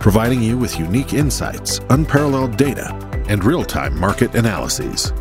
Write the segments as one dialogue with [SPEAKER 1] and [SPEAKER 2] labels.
[SPEAKER 1] providing you with unique insights, unparalleled data, and real time market analyses.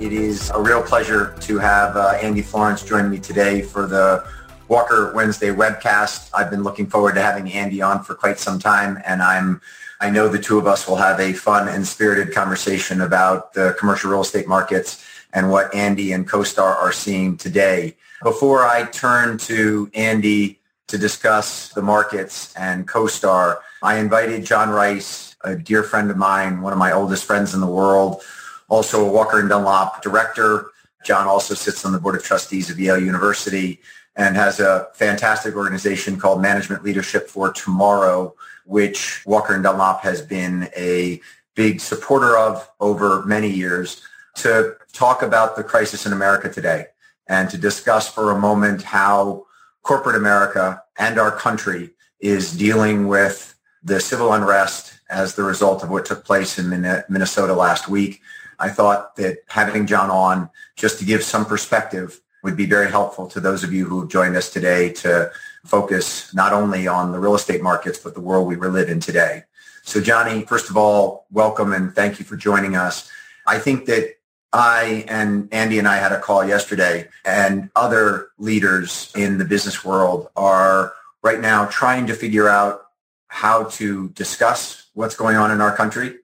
[SPEAKER 2] It is a real pleasure to have uh, Andy Florance join me today for the Walker Wednesday webcast. I've been looking forward to having Andy on for quite some time, and I'm I know the two of us will have a fun and spirited conversation about the commercial real estate markets and what Andy and CoStar are seeing today. Before I turn to Andy to discuss the markets and CoStar, I invited John Rice, a dear friend of mine, one of my oldest friends in the world, also a Walker and Dunlop director. John also sits on the board of trustees of Yale University and has a fantastic organization called Management Leadership for Tomorrow, which Walker and Dunlop has been a big supporter of over many years to talk about the crisis in America today and to discuss for a moment how corporate America and our country is dealing with the civil unrest as the result of what took place in Minnesota last week. I thought that having John on just to give some perspective would be very helpful to those of you who have joined us today to focus not only on the real estate markets, but the world we live in today. So Johnny, first of all, welcome and thank you for joining us. I think that I and Andy and I had a call yesterday and other leaders in the business world are right now trying to figure out how to discuss what's going on in our country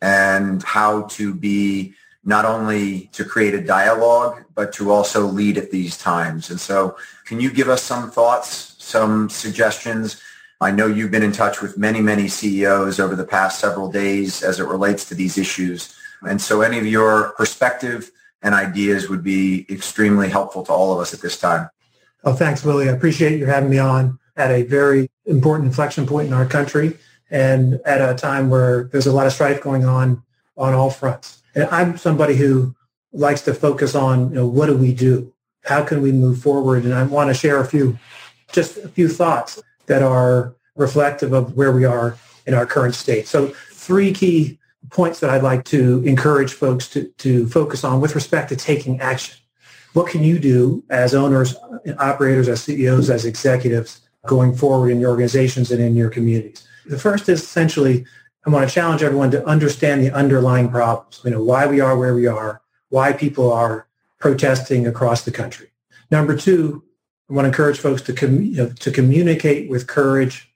[SPEAKER 2] and how to be not only to create a dialogue, but to also lead at these times. And so can you give us some thoughts, some suggestions? I know you've been in touch with many, many CEOs over the past several days as it relates to these issues. And so any of your perspective and ideas would be extremely helpful to all of us at this time.
[SPEAKER 3] Oh, thanks, Willie. I appreciate you having me on at a very important inflection point in our country and at a time where there's a lot of strife going on on all fronts. And I'm somebody who likes to focus on, you know, what do we do? How can we move forward? And I want to share a few, just a few thoughts that are reflective of where we are in our current state. So three key points that I'd like to encourage folks to, to focus on with respect to taking action. What can you do as owners, operators, as CEOs, as executives going forward in your organizations and in your communities? The first is essentially I want to challenge everyone to understand the underlying problems, you know, why we are where we are, why people are protesting across the country. Number two, I want to encourage folks to, com- you know, to communicate with courage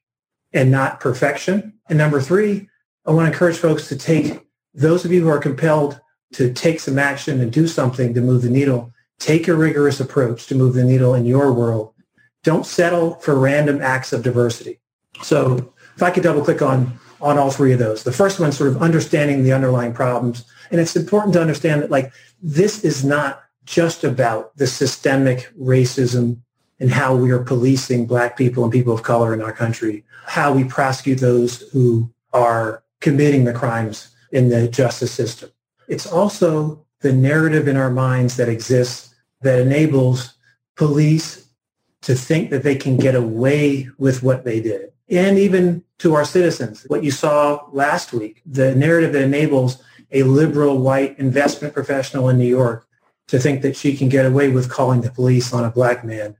[SPEAKER 3] and not perfection. And number three, I want to encourage folks to take those of you who are compelled to take some action and do something to move the needle, take a rigorous approach to move the needle in your world. Don't settle for random acts of diversity. So if I could double click on on all three of those. The first one, sort of understanding the underlying problems. And it's important to understand that like this is not just about the systemic racism and how we are policing black people and people of color in our country, how we prosecute those who are committing the crimes in the justice system. It's also the narrative in our minds that exists that enables police to think that they can get away with what they did and even to our citizens. What you saw last week, the narrative that enables a liberal white investment professional in New York to think that she can get away with calling the police on a black man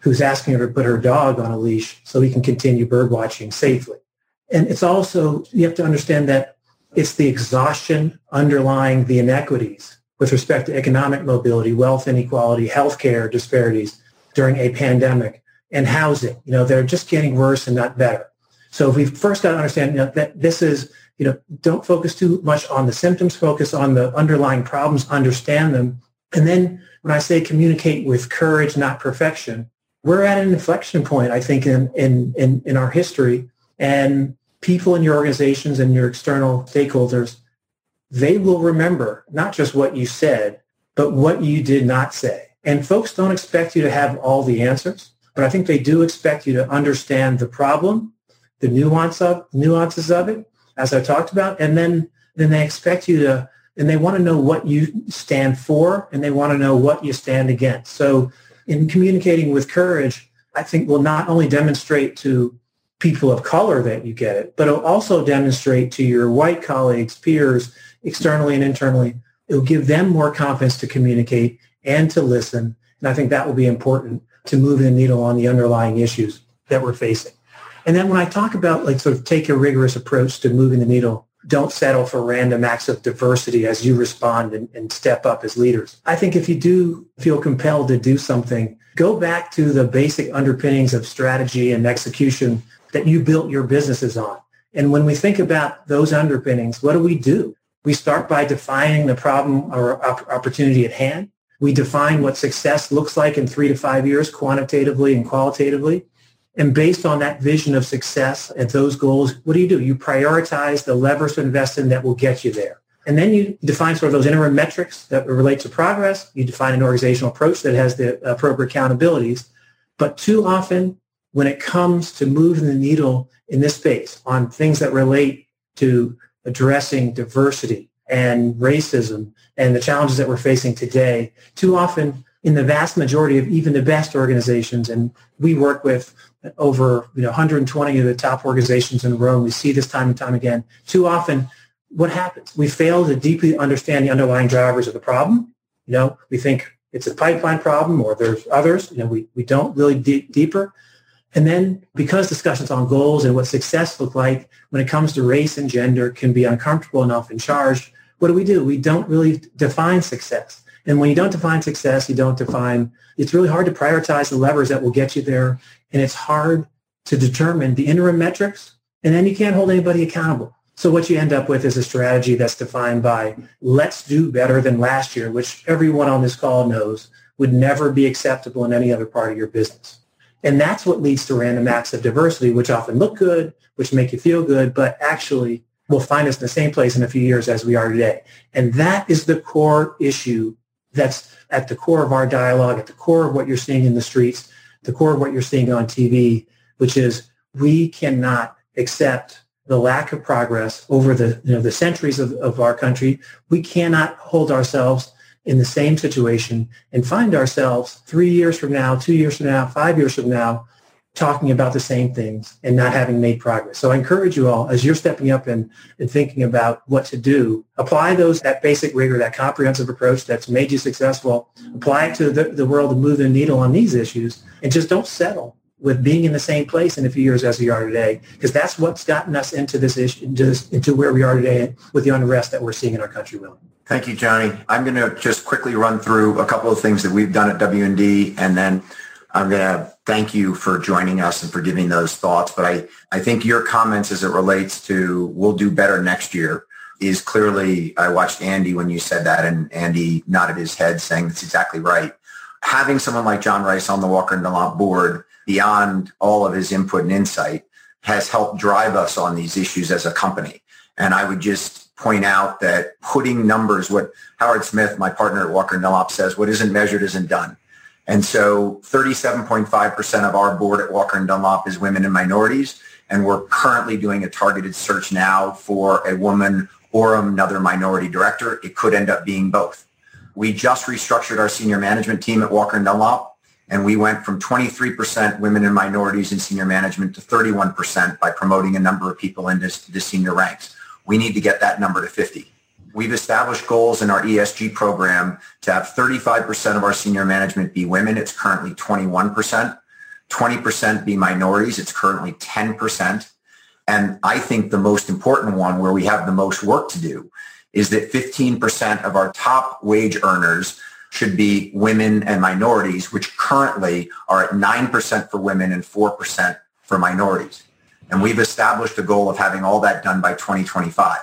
[SPEAKER 3] who's asking her to put her dog on a leash so he can continue bird watching safely. And it's also, you have to understand that it's the exhaustion underlying the inequities with respect to economic mobility, wealth inequality, healthcare disparities during a pandemic and housing. You know, they're just getting worse and not better. So we first got to understand you know, that this is, you know, don't focus too much on the symptoms, focus on the underlying problems, understand them. And then when I say communicate with courage, not perfection, we're at an inflection point, I think, in, in, in, in our history. And people in your organizations and your external stakeholders, they will remember not just what you said, but what you did not say. And folks don't expect you to have all the answers. But I think they do expect you to understand the problem, the nuance of, nuances of it, as I talked about, and then then they expect you to, and they want to know what you stand for, and they want to know what you stand against. So in communicating with courage, I think will not only demonstrate to people of color that you get it, but it'll also demonstrate to your white colleagues, peers, externally and internally. It'll give them more confidence to communicate and to listen. And I think that will be important to move the needle on the underlying issues that we're facing. And then when I talk about like sort of take a rigorous approach to moving the needle, don't settle for random acts of diversity as you respond and, and, step up as leaders. I think if you do feel compelled to do something, go back to the basic underpinnings of strategy and execution that you built your businesses on. And when we think about those underpinnings, what do we do? We start by defining the problem or opportunity at hand. We define what success looks like in three to five years quantitatively and qualitatively. And based on that vision of success and those goals, what do you do? You prioritize the levers to invest in that will get you there. And then you define sort of those interim metrics that relate to progress. You define an organizational approach that has the appropriate accountabilities. But too often, when it comes to moving the needle in this space on things that relate to addressing diversity and racism and the challenges that we're facing today, too often in the vast majority of even the best organizations, and we work with over you know 120 of the top organizations in the world. We see this time and time again. Too often, what happens? We fail to deeply understand the underlying drivers of the problem. You know, we think it's a pipeline problem or there's others. You know, we, we don't really dig deeper. And then because discussions on goals and what success look like when it comes to race and gender can be uncomfortable enough and charged, what do we do? We don't really define success. And when you don't define success, you don't define, it's really hard to prioritize the levers that will get you there. And it's hard to determine the interim metrics. And then you can't hold anybody accountable. So what you end up with is a strategy that's defined by let's do better than last year, which everyone on this call knows would never be acceptable in any other part of your business. And that's what leads to random acts of diversity, which often look good, which make you feel good, but actually will find us in the same place in a few years as we are today. And that is the core issue that's at the core of our dialogue, at the core of what you're seeing in the streets, the core of what you're seeing on TV, which is we cannot accept the lack of progress over the, you know, the centuries of, of our country. We cannot hold ourselves in the same situation and find ourselves three years from now, two years from now, five years from now, talking about the same things and not having made progress. So I encourage you all, as you're stepping up and, and thinking about what to do, apply those, that basic rigor, that comprehensive approach that's made you successful, apply it to the, the world and move the needle on these issues and just don't settle with being in the same place in a few years as we are today, because that's what's gotten us into this issue, into, this, into where we are today with the unrest that we're seeing in our country, Will.
[SPEAKER 2] Thank you, Johnny. I'm going to just quickly run through a couple of things that we've done at W&D, and then I'm going to thank you for joining us and for giving those thoughts. But I, I think your comments as it relates to we'll do better next year is clearly, I watched Andy when you said that and Andy nodded his head saying that's exactly right. Having someone like John Rice on the Walker and Dunlop board beyond all of his input and insight has helped drive us on these issues as a company. And I would just point out that putting numbers, what Howard Smith, my partner at Walker Dunlop says, what isn't measured isn't done. And so 37.5% of our board at Walker and Dunlop is women and minorities. And we're currently doing a targeted search now for a woman or another minority director. It could end up being both. We just restructured our senior management team at Walker and Dunlop, and we went from 23% women and minorities in senior management to 31% by promoting a number of people into the senior ranks. We need to get that number to 50. We've established goals in our ESG program to have 35% of our senior management be women. It's currently 21%. 20% be minorities. It's currently 10%. And I think the most important one where we have the most work to do is that 15% of our top wage earners should be women and minorities, which currently are at 9% for women and 4% for minorities. And we've established a goal of having all that done by 2025.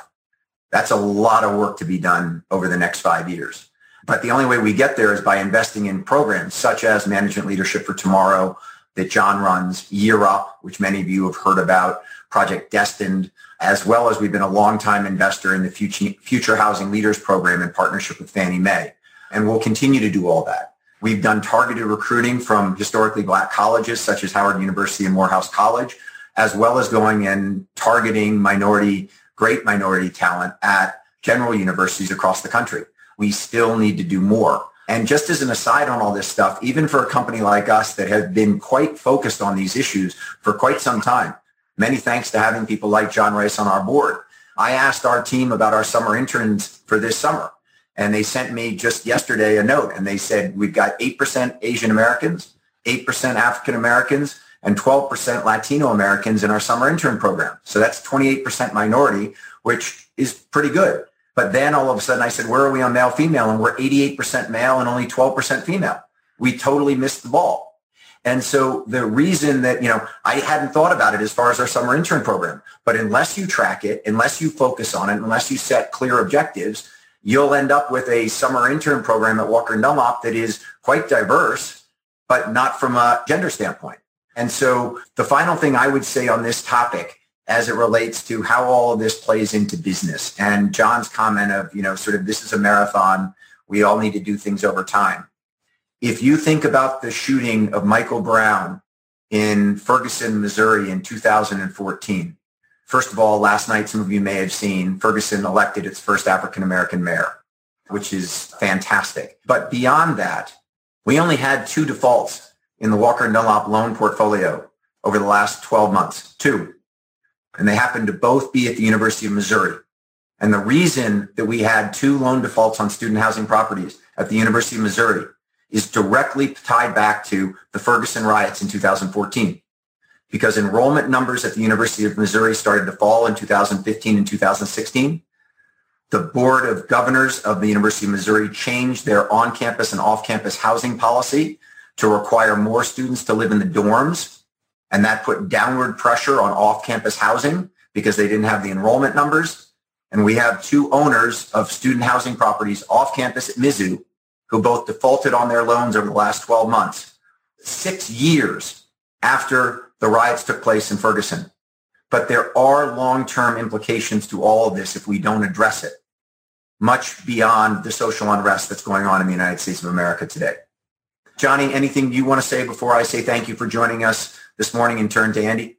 [SPEAKER 2] That's a lot of work to be done over the next five years. But the only way we get there is by investing in programs such as Management Leadership for Tomorrow that John runs, Year Up, which many of you have heard about, Project Destined, as well as we've been a long-time investor in the Future, Housing Leaders Program in partnership with Fannie Mae. And we'll continue to do all that. We've done targeted recruiting from historically black colleges such as Howard University and Morehouse College, as well as going and targeting minority great minority talent at general universities across the country. We still need to do more. And just as an aside on all this stuff, even for a company like us that has been quite focused on these issues for quite some time, many thanks to having people like John Rice on our board. I asked our team about our summer interns for this summer, and they sent me just yesterday a note, and they said, we've got 8% Asian Americans, 8% African Americans, and 12% Latino Americans in our summer intern program. So that's 28% minority, which is pretty good. But then all of a sudden I said, where are we on male female? And we're 88% male and only 12% female. We totally missed the ball. And so the reason that, you know, I hadn't thought about it as far as our summer intern program, but unless you track it, unless you focus on it, unless you set clear objectives, you'll end up with a summer intern program at Walker Dunlop that is quite diverse, but not from a gender standpoint. And so the final thing I would say on this topic as it relates to how all of this plays into business and John's comment of, you know, sort of this is a marathon. We all need to do things over time. If you think about the shooting of Michael Brown in Ferguson, Missouri in 2014, first of all, last night, some of you may have seen Ferguson elected its first African-American mayor, which is fantastic. But beyond that, we only had two defaults in the Walker Dunlop loan portfolio over the last 12 months, two. And they happened to both be at the University of Missouri. And the reason that we had two loan defaults on student housing properties at the University of Missouri is directly tied back to the Ferguson riots in 2014 because enrollment numbers at the University of Missouri started to fall in 2015 and 2016. The Board of Governors of the University of Missouri changed their on-campus and off-campus housing policy to require more students to live in the dorms. And that put downward pressure on off-campus housing because they didn't have the enrollment numbers. And we have two owners of student housing properties off campus at Mizzou who both defaulted on their loans over the last 12 months, six years after the riots took place in Ferguson. But there are long-term implications to all of this if we don't address it, much beyond the social unrest that's going on in the United States of America today. Johnny, anything you want to say before I say thank you for joining us this morning and turn to Andy?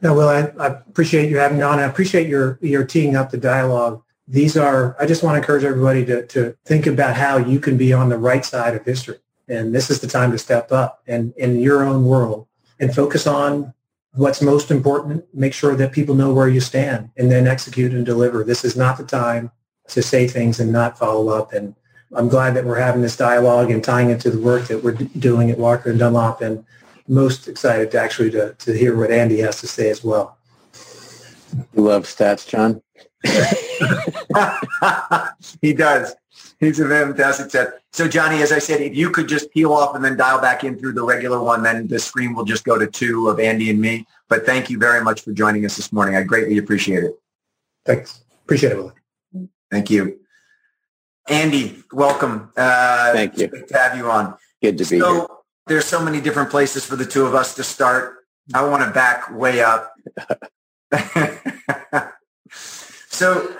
[SPEAKER 3] No, Will, I, I appreciate you having me on. I appreciate your, your teeing up the dialogue. These are, I just want to encourage everybody to, to think about how you can be on the right side of history. And this is the time to step up and in your own world and focus on what's most important. Make sure that people know where you stand and then execute and deliver. This is not the time to say things and not follow up. And I'm glad that we're having this dialogue and tying it to the work that we're doing at Walker and Dunlop, and most excited to actually to, to hear what Andy has to say as well.
[SPEAKER 4] You love stats, John.
[SPEAKER 2] he does. He's a fantastic set. So Johnny, as I said, if you could just peel off and then dial back in through the regular one, then the screen will just go to two of Andy and me. But thank you very much for joining us this morning. I greatly appreciate it.
[SPEAKER 3] Thanks. Appreciate it, Willie. Mm-hmm.
[SPEAKER 2] Thank you. Andy, welcome. Uh,
[SPEAKER 4] Thank you.
[SPEAKER 2] Good to have you on.
[SPEAKER 4] Good to be here.
[SPEAKER 2] so,
[SPEAKER 4] here.
[SPEAKER 2] There's so many different places for the two of us to start. I want to back way up. so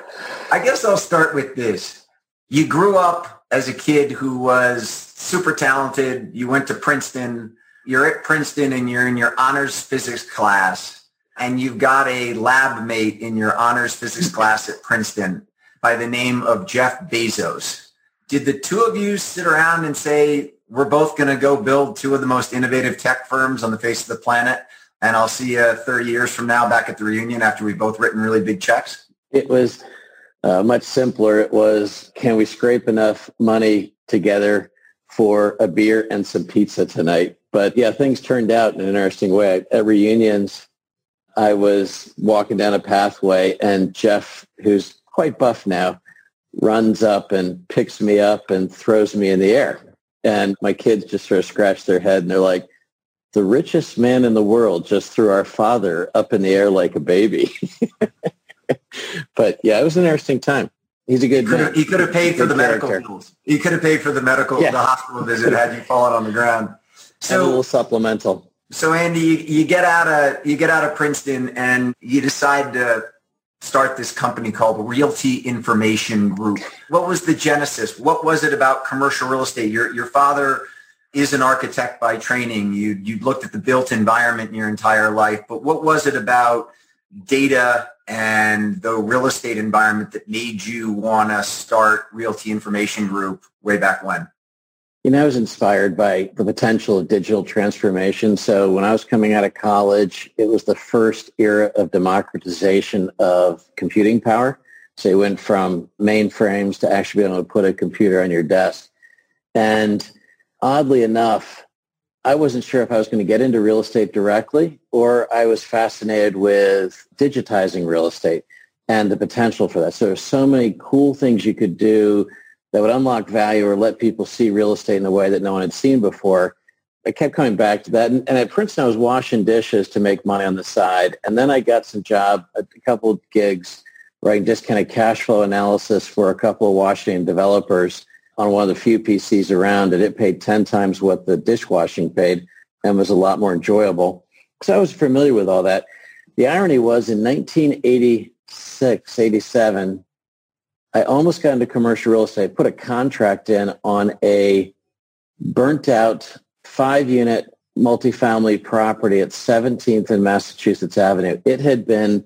[SPEAKER 2] I guess I'll start with this. You grew up as a kid who was super talented. You went to Princeton. You're at Princeton and you're in your honors physics class and you've got a lab mate in your honors physics class at Princeton by the name of Jeff Bezos. Did the two of you sit around and say, we're both going to go build two of the most innovative tech firms on the face of the planet, and I'll see you 30 years from now back at the reunion after we've both written really big checks?
[SPEAKER 4] It was uh, much simpler. It was, can we scrape enough money together for a beer and some pizza tonight? But yeah, things turned out in an interesting way. At reunions, I was walking down a pathway and Jeff, who's quite buff now, runs up and picks me up and throws me in the air. And my kids just sort of scratch their head and they're like, the richest man in the world just threw our father up in the air like a baby. but yeah, it was an interesting time. He's a good.
[SPEAKER 2] He could have, he could have paid for the medical bills. He could have paid for the medical, yeah. the hospital visit had you fallen on the ground.
[SPEAKER 4] So and a little supplemental.
[SPEAKER 2] So Andy, you, you get out of you get out of Princeton and you decide to start this company called Realty Information Group. What was the genesis? What was it about commercial real estate? Your your father is an architect by training. You you looked at the built environment in your entire life, but what was it about data and the real estate environment that made you want to start Realty Information Group way back when?
[SPEAKER 4] You know, I was inspired by the potential of digital transformation. So when I was coming out of college, it was the first era of democratization of computing power. So you went from mainframes to actually being able to put a computer on your desk. And oddly enough, I wasn't sure if I was going to get into real estate directly or I was fascinated with digitizing real estate and the potential for that. So there's so many cool things you could do that would unlock value or let people see real estate in a way that no one had seen before. I kept coming back to that. And, at Princeton, I was washing dishes to make money on the side. And then I got some job, a couple of gigs where I just kind of cash flow analysis for a couple of Washington developers on one of the few PCs around. And it paid 10 times what the dishwashing paid and was a lot more enjoyable. So I was familiar with all that. The irony was in 1986, 87, I almost got into commercial real estate, put a contract in on a burnt out five unit multifamily property at 17th and Massachusetts Avenue. It had been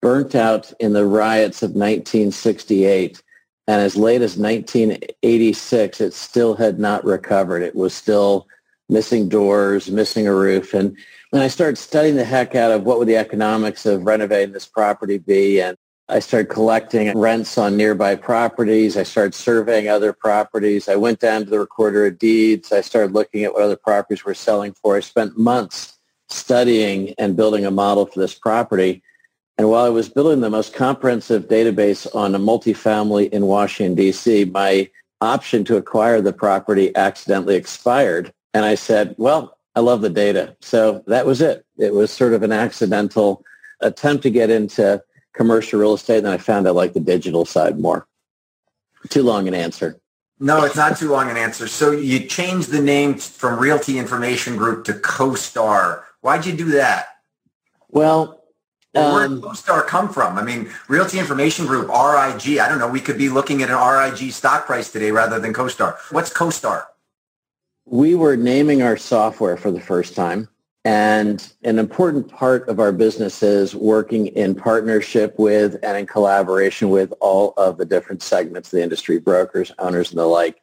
[SPEAKER 4] burnt out in the riots of 1968. And as late as 1986, it still had not recovered. It was still missing doors, missing a roof. And, and I started studying the heck out of what would the economics of renovating this property be. And I started collecting rents on nearby properties. I started surveying other properties. I went down to the recorder of deeds. I started looking at what other properties were selling for. I spent months studying and building a model for this property. And while I was building the most comprehensive database on a multifamily in Washington, D.C., my option to acquire the property accidentally expired. And I said, well, I love the data. So that was it. It was sort of an accidental attempt to get into commercial real estate, and I found I like the digital side more. Too long an answer.
[SPEAKER 2] No, it's not too long an answer. So you changed the name from Realty Information Group to CoStar. Why'd you do that?
[SPEAKER 4] Well,
[SPEAKER 2] well where did um, CoStar come from? I mean, Realty Information Group, RIG. I don't know. We could be looking at an RIG stock price today rather than CoStar. What's CoStar?
[SPEAKER 4] We were naming our software for the first time. And an important part of our business is working in partnership with and in collaboration with all of the different segments of the industry, brokers, owners, and the like.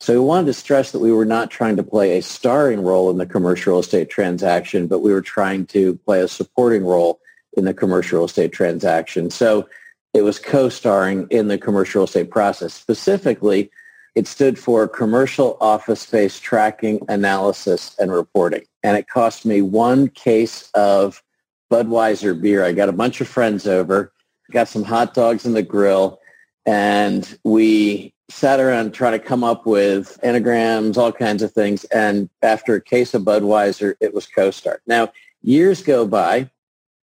[SPEAKER 4] So we wanted to stress that we were not trying to play a starring role in the commercial real estate transaction, but we were trying to play a supporting role in the commercial real estate transaction. So it was co-starring in the commercial real estate process. Specifically, it stood for Commercial Office Space Tracking Analysis and Reporting. And it cost me one case of Budweiser beer. I got a bunch of friends over, got some hot dogs in the grill, and we sat around trying to come up with anagrams, all kinds of things. And after a case of Budweiser, it was CoStar. Now, years go by.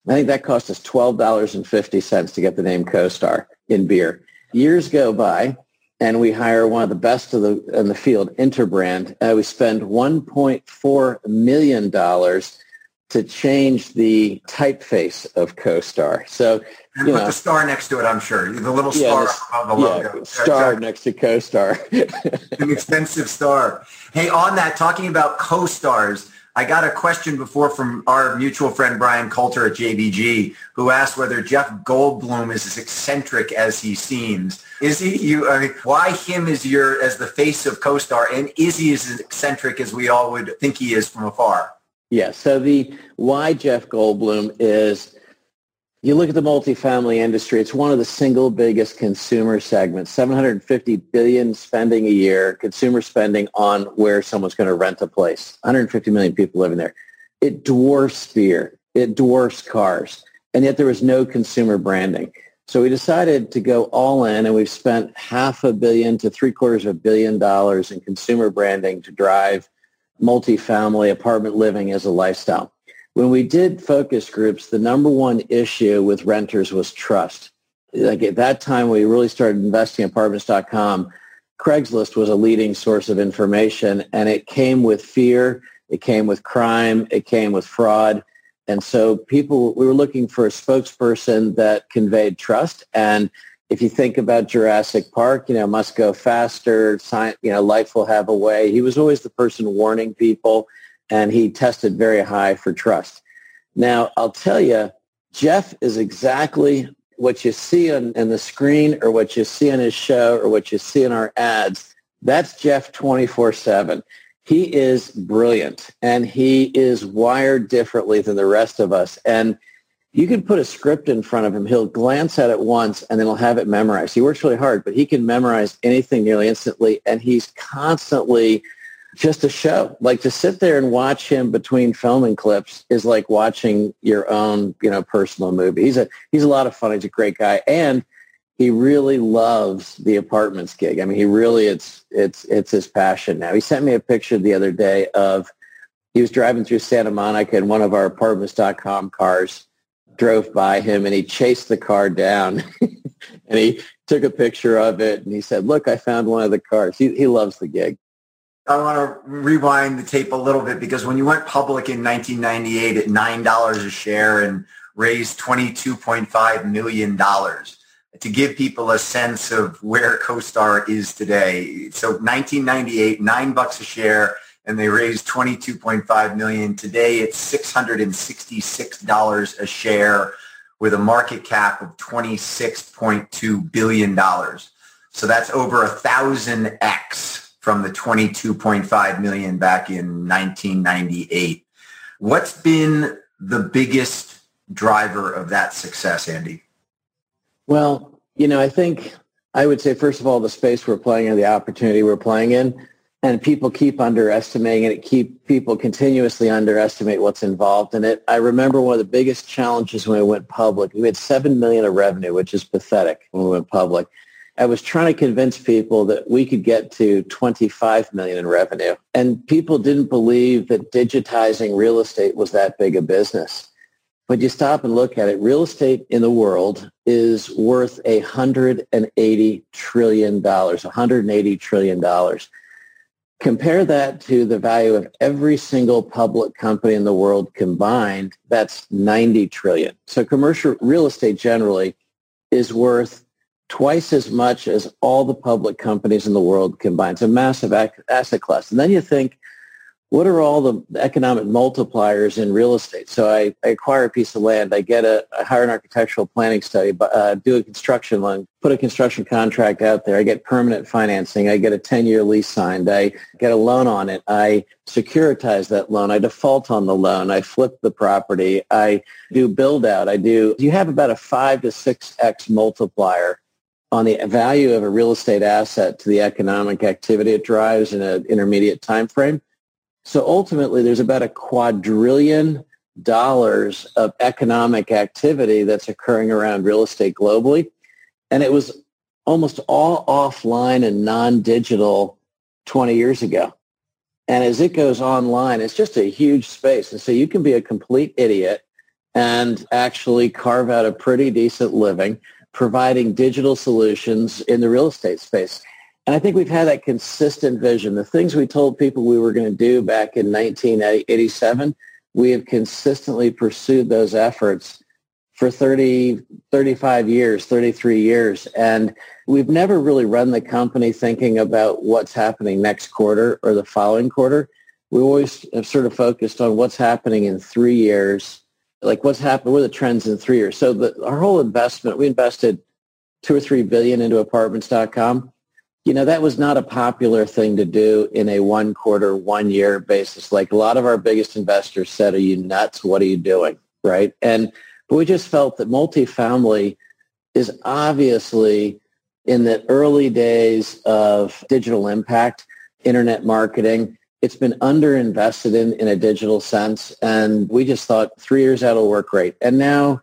[SPEAKER 4] I think that cost us $12.50 to get the name CoStar in beer. Years go by and we hire one of the best of the in the field, Interbrand. Uh, we spend 1.4 million dollars to change the typeface of CoStar. So
[SPEAKER 2] and you put know, the star next to it, I'm sure. The little star yeah, the logo.
[SPEAKER 4] Yeah, star exactly. next to
[SPEAKER 2] CoStar. An expensive star. Hey, on that, talking about co-stars, I got a question before from our mutual friend Brian Coulter at JBG, who asked whether Jeff Goldblum is as eccentric as he seems. Is he? You? I mean, why him as your as the face of CoStar, and is he as eccentric as we all would think he is from afar?
[SPEAKER 4] Yeah. So the why Jeff Goldblum is you look at the multifamily industry, it's one of the single biggest consumer segments, 750 billion spending a year, consumer spending on where someone's going to rent a place. 150 million people living there. It dwarfs beer. It dwarfs cars. And yet there was no consumer branding. So we decided to go all in and we've spent half a billion to three quarters of a billion dollars in consumer branding to drive multifamily apartment living as a lifestyle. When we did focus groups, the number one issue with renters was trust. Like at that time, we really started investing in apartments.com. Craigslist was a leading source of information and it came with fear. It came with crime. It came with fraud. And so people, we were looking for a spokesperson that conveyed trust. And if you think about Jurassic Park, you know, must go faster, science, you know, life will have a way. He was always the person warning people and he tested very high for trust. Now, I'll tell you, Jeff is exactly what you see on, on the screen or what you see on his show or what you see in our ads, that's Jeff 24-7. He is brilliant and he is wired differently than the rest of us. And you can put a script in front of him. He'll glance at it once and then he'll have it memorized. He works really hard, but he can memorize anything nearly instantly. And he's constantly just a show. Like to sit there and watch him between filming clips is like watching your own, you know, personal movie. He's a he's a lot of fun. He's a great guy, and he really loves the apartments gig. I mean, he really it's it's it's his passion now. He sent me a picture the other day of he was driving through Santa Monica in one of our apartments.com cars drove by him and he chased the car down and he took a picture of it and he said, look, I found one of the cars. He, he loves the gig.
[SPEAKER 2] I want to rewind the tape a little bit because when you went public in 1998 at $9 a share and raised $22.5 million to give people a sense of where CoStar is today. So 1998, nine bucks a share and they raised 22.5 million. Today it's $666 a share with a market cap of $26.2 billion. So that's over a thousand X from the 22.5 million back in 1998. What's been the biggest driver of that success, Andy?
[SPEAKER 4] Well, you know, I think I would say, first of all, the space we're playing in, the opportunity we're playing in, and people keep underestimating it. Keep people continuously underestimate what's involved in it. I remember one of the biggest challenges when we went public. We had seven million of revenue, which is pathetic when we went public. I was trying to convince people that we could get to 25 million in revenue. And people didn't believe that digitizing real estate was that big a business. But you stop and look at it, real estate in the world is worth $180 trillion, $180 trillion. Compare that to the value of every single public company in the world combined, that's 90 trillion. So commercial real estate generally is worth twice as much as all the public companies in the world combined. It's a massive asset class. And then you think, what are all the economic multipliers in real estate? So I, I acquire a piece of land, I get a, I hire an architectural planning study, uh, do a construction loan, put a construction contract out there, I get permanent financing, I get a 10-year lease signed, I get a loan on it, I securitize that loan, I default on the loan, I flip the property, I do build out, I do, you have about a 5 to 6x multiplier on the value of a real estate asset to the economic activity it drives in an intermediate time frame. So ultimately, there's about a quadrillion dollars of economic activity that's occurring around real estate globally. And it was almost all offline and non-digital 20 years ago. And as it goes online, it's just a huge space. And so you can be a complete idiot and actually carve out a pretty decent living providing digital solutions in the real estate space. And I think we've had that consistent vision. The things we told people we were going to do back in 1987, we have consistently pursued those efforts for 30, 35 years, 33 years. And we've never really run the company thinking about what's happening next quarter or the following quarter. We always have sort of focused on what's happening in three years like what's happened, what are the trends in three years? So the, our whole investment, we invested two or three billion into apartments.com. You know, that was not a popular thing to do in a one quarter, one year basis. Like a lot of our biggest investors said, are you nuts? What are you doing? Right. And but we just felt that multifamily is obviously in the early days of digital impact, internet marketing, it's been underinvested in in a digital sense. And we just thought three years out will work great. And now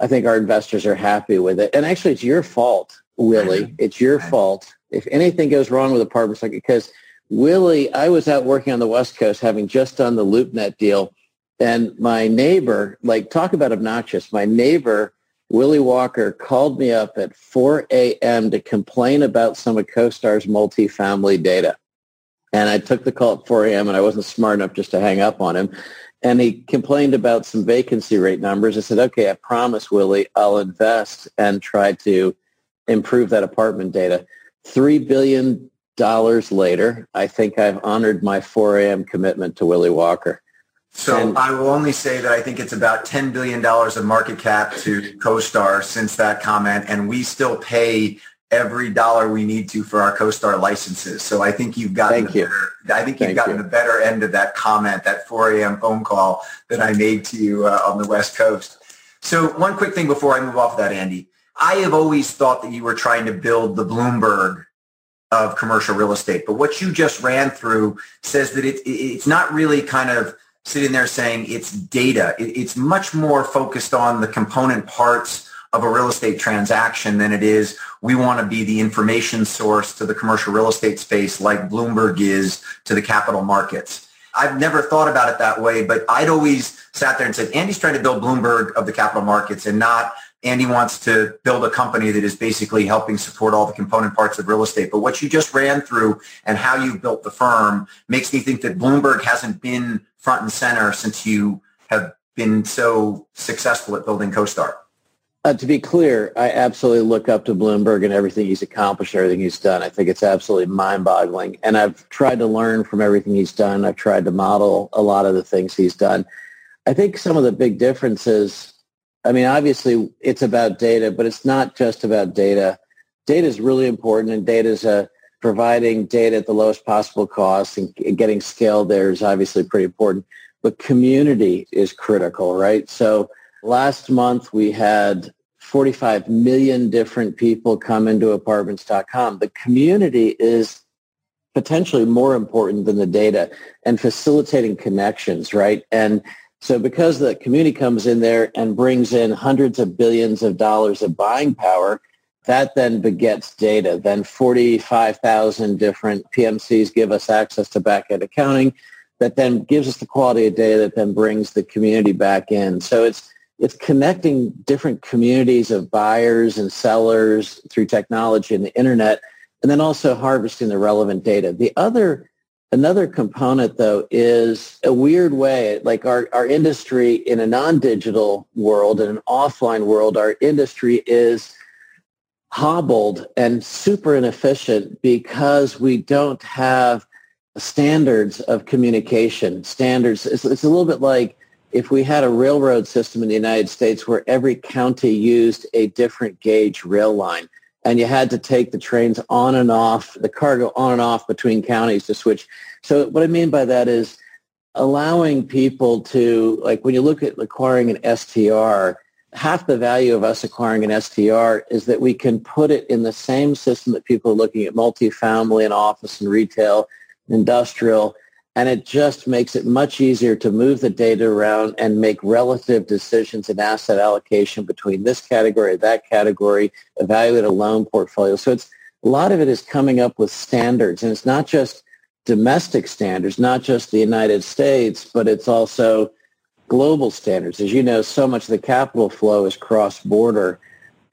[SPEAKER 4] I think our investors are happy with it. And actually, it's your fault, Willie. It's your fault. If anything goes wrong with apartments, like because Willie, I was out working on the West Coast, having just done the LoopNet deal, and my neighbor, like talk about obnoxious, my neighbor Willie Walker called me up at 4 a.m. to complain about some of CoStar's multifamily data. And I took the call at 4 a.m. and I wasn't smart enough just to hang up on him. And he complained about some vacancy rate numbers. I said, okay, I promise, Willie, I'll invest and try to improve that apartment data. $3 billion later, I think I've honored my 4 a.m. commitment to Willie Walker.
[SPEAKER 2] So
[SPEAKER 4] And-
[SPEAKER 2] I will only say that I think it's about $10 billion of market cap to CoStar since that comment, and we still pay every dollar we need to for our CoStar licenses. So I think you've gotten
[SPEAKER 4] Thank
[SPEAKER 2] the
[SPEAKER 4] you.
[SPEAKER 2] better, I think you've
[SPEAKER 4] Thank
[SPEAKER 2] gotten
[SPEAKER 4] you.
[SPEAKER 2] the better end of that comment, that 4 a.m. phone call that I made to you uh, on the West Coast. So one quick thing before I move off of that, Andy. I have always thought that you were trying to build the Bloomberg of commercial real estate. But what you just ran through says that it, it- it's not really kind of sitting there saying it's data. It, it's much more focused on the component parts of a real estate transaction than it is we want to be the information source to the commercial real estate space like Bloomberg is to the capital markets. I've never thought about it that way, but I'd always sat there and said, Andy's trying to build Bloomberg of the capital markets and not Andy wants to build a company that is basically helping support all the component parts of real estate. But what you just ran through and how you've built the firm makes me think that Bloomberg hasn't been front and center since you have been so successful at building CoStar.
[SPEAKER 4] Uh, to be clear, I absolutely look up to Bloomberg and everything he's accomplished, everything he's done. I think it's absolutely mind-boggling. And I've tried to learn from everything he's done. I've tried to model a lot of the things he's done. I think some of the big differences, I mean, obviously it's about data, but it's not just about data. Data is really important and data is uh, providing data at the lowest possible cost and getting scale there is obviously pretty important. But community is critical, right? So last month we had 45 million different people come into apartments.com. The community is potentially more important than the data and facilitating connections, right? And so because the community comes in there and brings in hundreds of billions of dollars of buying power, that then begets data. Then 45,000 different PMCs give us access to back-end accounting that then gives us the quality of data that then brings the community back in. So it's it's connecting different communities of buyers and sellers through technology and the internet, and then also harvesting the relevant data. The other another component though is a weird way, like our, our industry in a non-digital world, in an offline world, our industry is hobbled and super inefficient because we don't have standards of communication. Standards, it's, it's a little bit like if we had a railroad system in the United States where every county used a different gauge rail line and you had to take the trains on and off, the cargo on and off between counties to switch. So what I mean by that is allowing people to, like when you look at acquiring an STR, half the value of us acquiring an STR is that we can put it in the same system that people are looking at multifamily and office and retail, industrial, and it just makes it much easier to move the data around and make relative decisions in asset allocation between this category, that category, evaluate a loan portfolio. So it's a lot of it is coming up with standards, and it's not just domestic standards, not just the United States, but it's also global standards. As you know, so much of the capital flow is cross-border,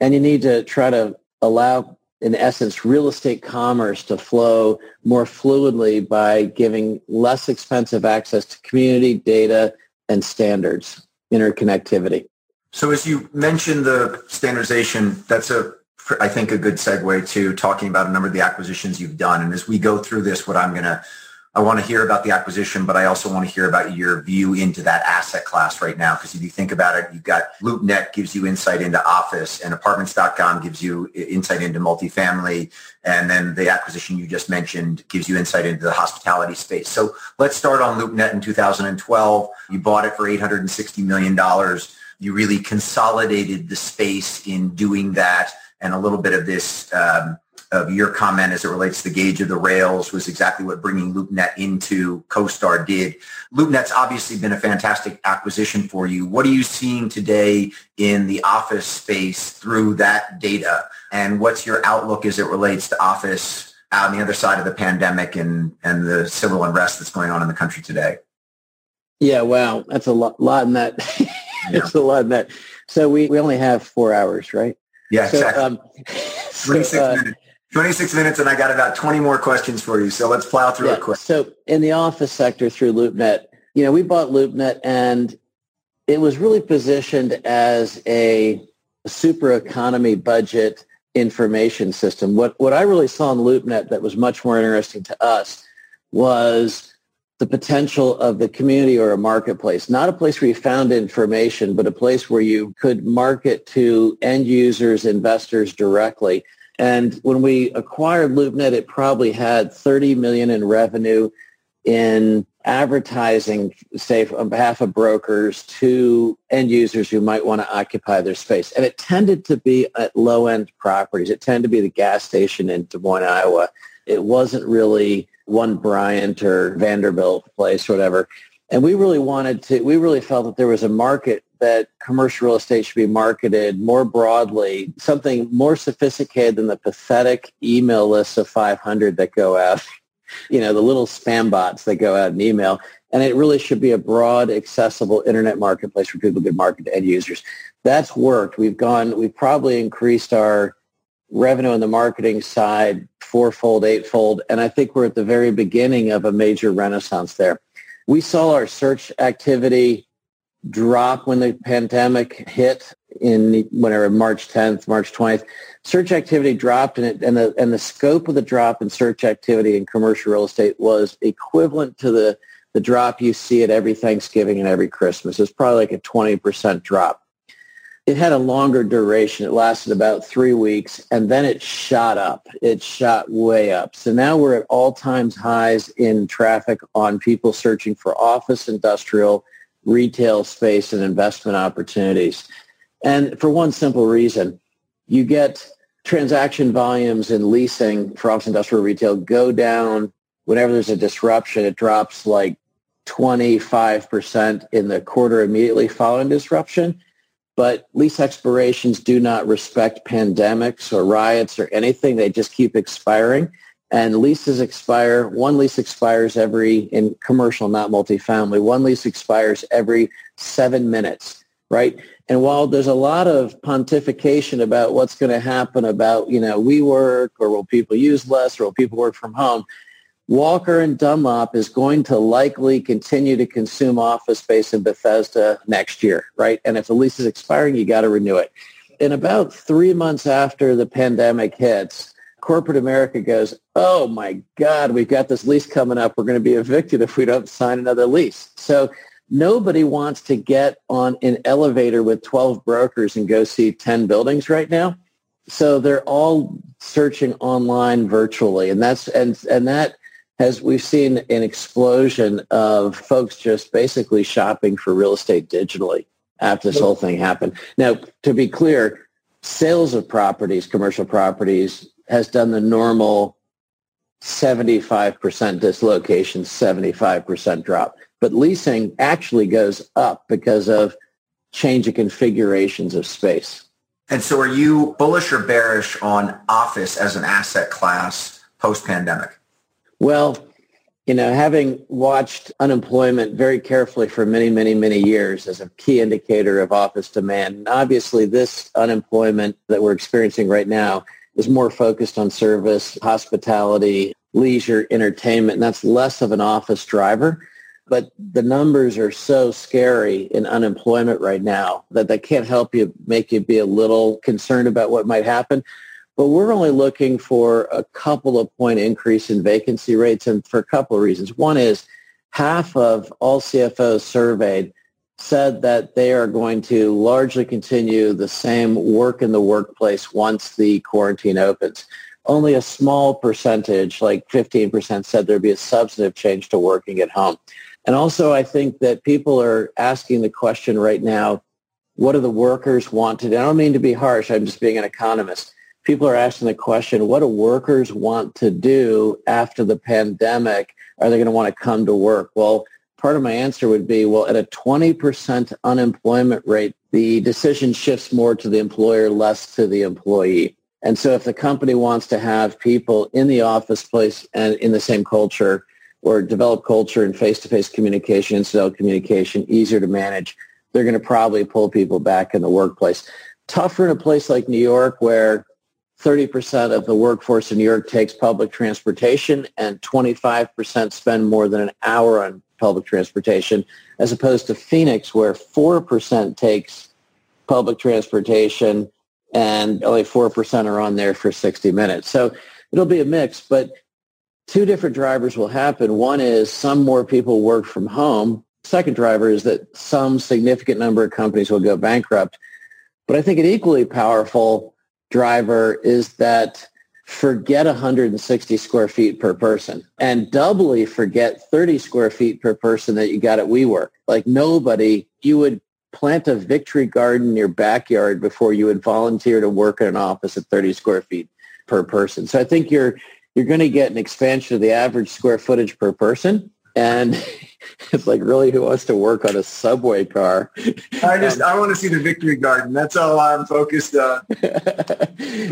[SPEAKER 4] and you need to try to allow, in essence, real estate commerce to flow more fluidly by giving less expensive access to community data and standards, interconnectivity.
[SPEAKER 2] So as you mentioned the standardization, that's a I think a good segue to talking about a number of the acquisitions you've done. And as we go through this, what I'm going to I want to hear about the acquisition, but I also want to hear about your view into that asset class right now. Because if you think about it, you've got LoopNet gives you insight into office and apartments.com gives you insight into multifamily. And then the acquisition you just mentioned gives you insight into the hospitality space. So let's start on LoopNet in 2012. You bought it for $860 million. You really consolidated the space in doing that. And a little bit of this um, of your comment as it relates to the gauge of the rails was exactly what bringing LoopNet into CoStar did. LoopNet's obviously been a fantastic acquisition for you. What are you seeing today in the office space through that data? And what's your outlook as it relates to office out on the other side of the pandemic and, and the civil unrest that's going on in the country today?
[SPEAKER 4] Yeah, wow. That's a lot, lot in that. It's a lot in that. So we, we only have four hours, right?
[SPEAKER 2] Yeah,
[SPEAKER 4] So,
[SPEAKER 2] exactly.
[SPEAKER 4] um,
[SPEAKER 2] 26
[SPEAKER 4] so, uh,
[SPEAKER 2] minutes. 26 minutes and I got about 20 more questions for you. So let's plow through
[SPEAKER 4] Yeah.
[SPEAKER 2] it quick.
[SPEAKER 4] So in the office sector through LoopNet, you know, we bought LoopNet and it was really positioned as a super economy budget information system. What what I really saw in LoopNet that was much more interesting to us was the potential of the community or a marketplace, not a place where you found information, but a place where you could market to end users, investors directly. And when we acquired LoopNet, it probably had 30 million in revenue in advertising, say, on behalf of brokers to end users who might want to occupy their space. And it tended to be at low-end properties. It tended to be the gas station in Des Moines, Iowa. It wasn't really one Bryant or Vanderbilt place or whatever. And we really wanted to, we really felt that there was a market that commercial real estate should be marketed more broadly, something more sophisticated than the pathetic email lists of 500 that go out, you know, the little spam bots that go out in email. And it really should be a broad, accessible internet marketplace where people could market to end users. That's worked. We've gone, we've probably increased our revenue on the marketing side fourfold, eightfold, and I think we're at the very beginning of a major renaissance there. We saw our search activity drop when the pandemic hit in whenever March 10th, March 20th. Search activity dropped, and, it, and the and the scope of the drop in search activity in commercial real estate was equivalent to the the drop you see at every Thanksgiving and every Christmas. It's probably like a 20% drop it had a longer duration. It lasted about three weeks, and then it shot up. It shot way up. So now we're at all times highs in traffic on people searching for office, industrial, retail space, and investment opportunities. And for one simple reason, you get transaction volumes in leasing for office, industrial, retail go down whenever there's a disruption. It drops like 25% in the quarter immediately following disruption but lease expirations do not respect pandemics or riots or anything. They just keep expiring. And leases expire, one lease expires every, in commercial, not multifamily, one lease expires every seven minutes, right? And while there's a lot of pontification about what's going to happen about, you know, WeWork or will people use less or will people work from home, Walker and Dunlop is going to likely continue to consume office space in Bethesda next year, right? And if the lease is expiring, you got to renew it. In about three months after the pandemic hits, corporate America goes, oh my God, we've got this lease coming up. We're going to be evicted if we don't sign another lease. So nobody wants to get on an elevator with 12 brokers and go see 10 buildings right now. So they're all searching online virtually. And that's, and, and that, has we've seen an explosion of folks just basically shopping for real estate digitally after this whole thing happened. Now, to be clear, sales of properties, commercial properties, has done the normal 75% dislocation, 75% drop. But leasing actually goes up because of change of configurations of space.
[SPEAKER 2] And so are you bullish or bearish on office as an asset class post-pandemic?
[SPEAKER 4] Well, you know, having watched unemployment very carefully for many, many, many years as a key indicator of office demand, and obviously this unemployment that we're experiencing right now is more focused on service, hospitality, leisure, entertainment, and that's less of an office driver. But the numbers are so scary in unemployment right now that they can't help you make you be a little concerned about what might happen but we're only looking for a couple of point increase in vacancy rates and for a couple of reasons. One is half of all CFOs surveyed said that they are going to largely continue the same work in the workplace once the quarantine opens. Only a small percentage, like 15%, said there'd be a substantive change to working at home. And also, I think that people are asking the question right now, what do the workers want to? I don't mean to be harsh. I'm just being an economist people are asking the question, what do workers want to do after the pandemic? Are they going to want to come to work? Well, part of my answer would be, well, at a 20% unemployment rate, the decision shifts more to the employer, less to the employee. And so if the company wants to have people in the office place and in the same culture or develop culture and face-to-face communication, incidental communication, easier to manage, they're going to probably pull people back in the workplace. Tougher in a place like New York where 30% of the workforce in New York takes public transportation and 25% spend more than an hour on public transportation, as opposed to Phoenix where 4% takes public transportation and only 4% are on there for 60 minutes. So it'll be a mix, but two different drivers will happen. One is some more people work from home. Second driver is that some significant number of companies will go bankrupt. But I think an equally powerful driver is that forget 160 square feet per person and doubly forget 30 square feet per person that you got at WeWork. Like nobody, you would plant a victory garden in your backyard before you would volunteer to work in an office at 30 square feet per person. So I think you're you're going to get an expansion of the average square footage per person. And it's like, really, who wants to work on a subway car?
[SPEAKER 2] I just, I want to see the victory garden. That's all I'm focused on.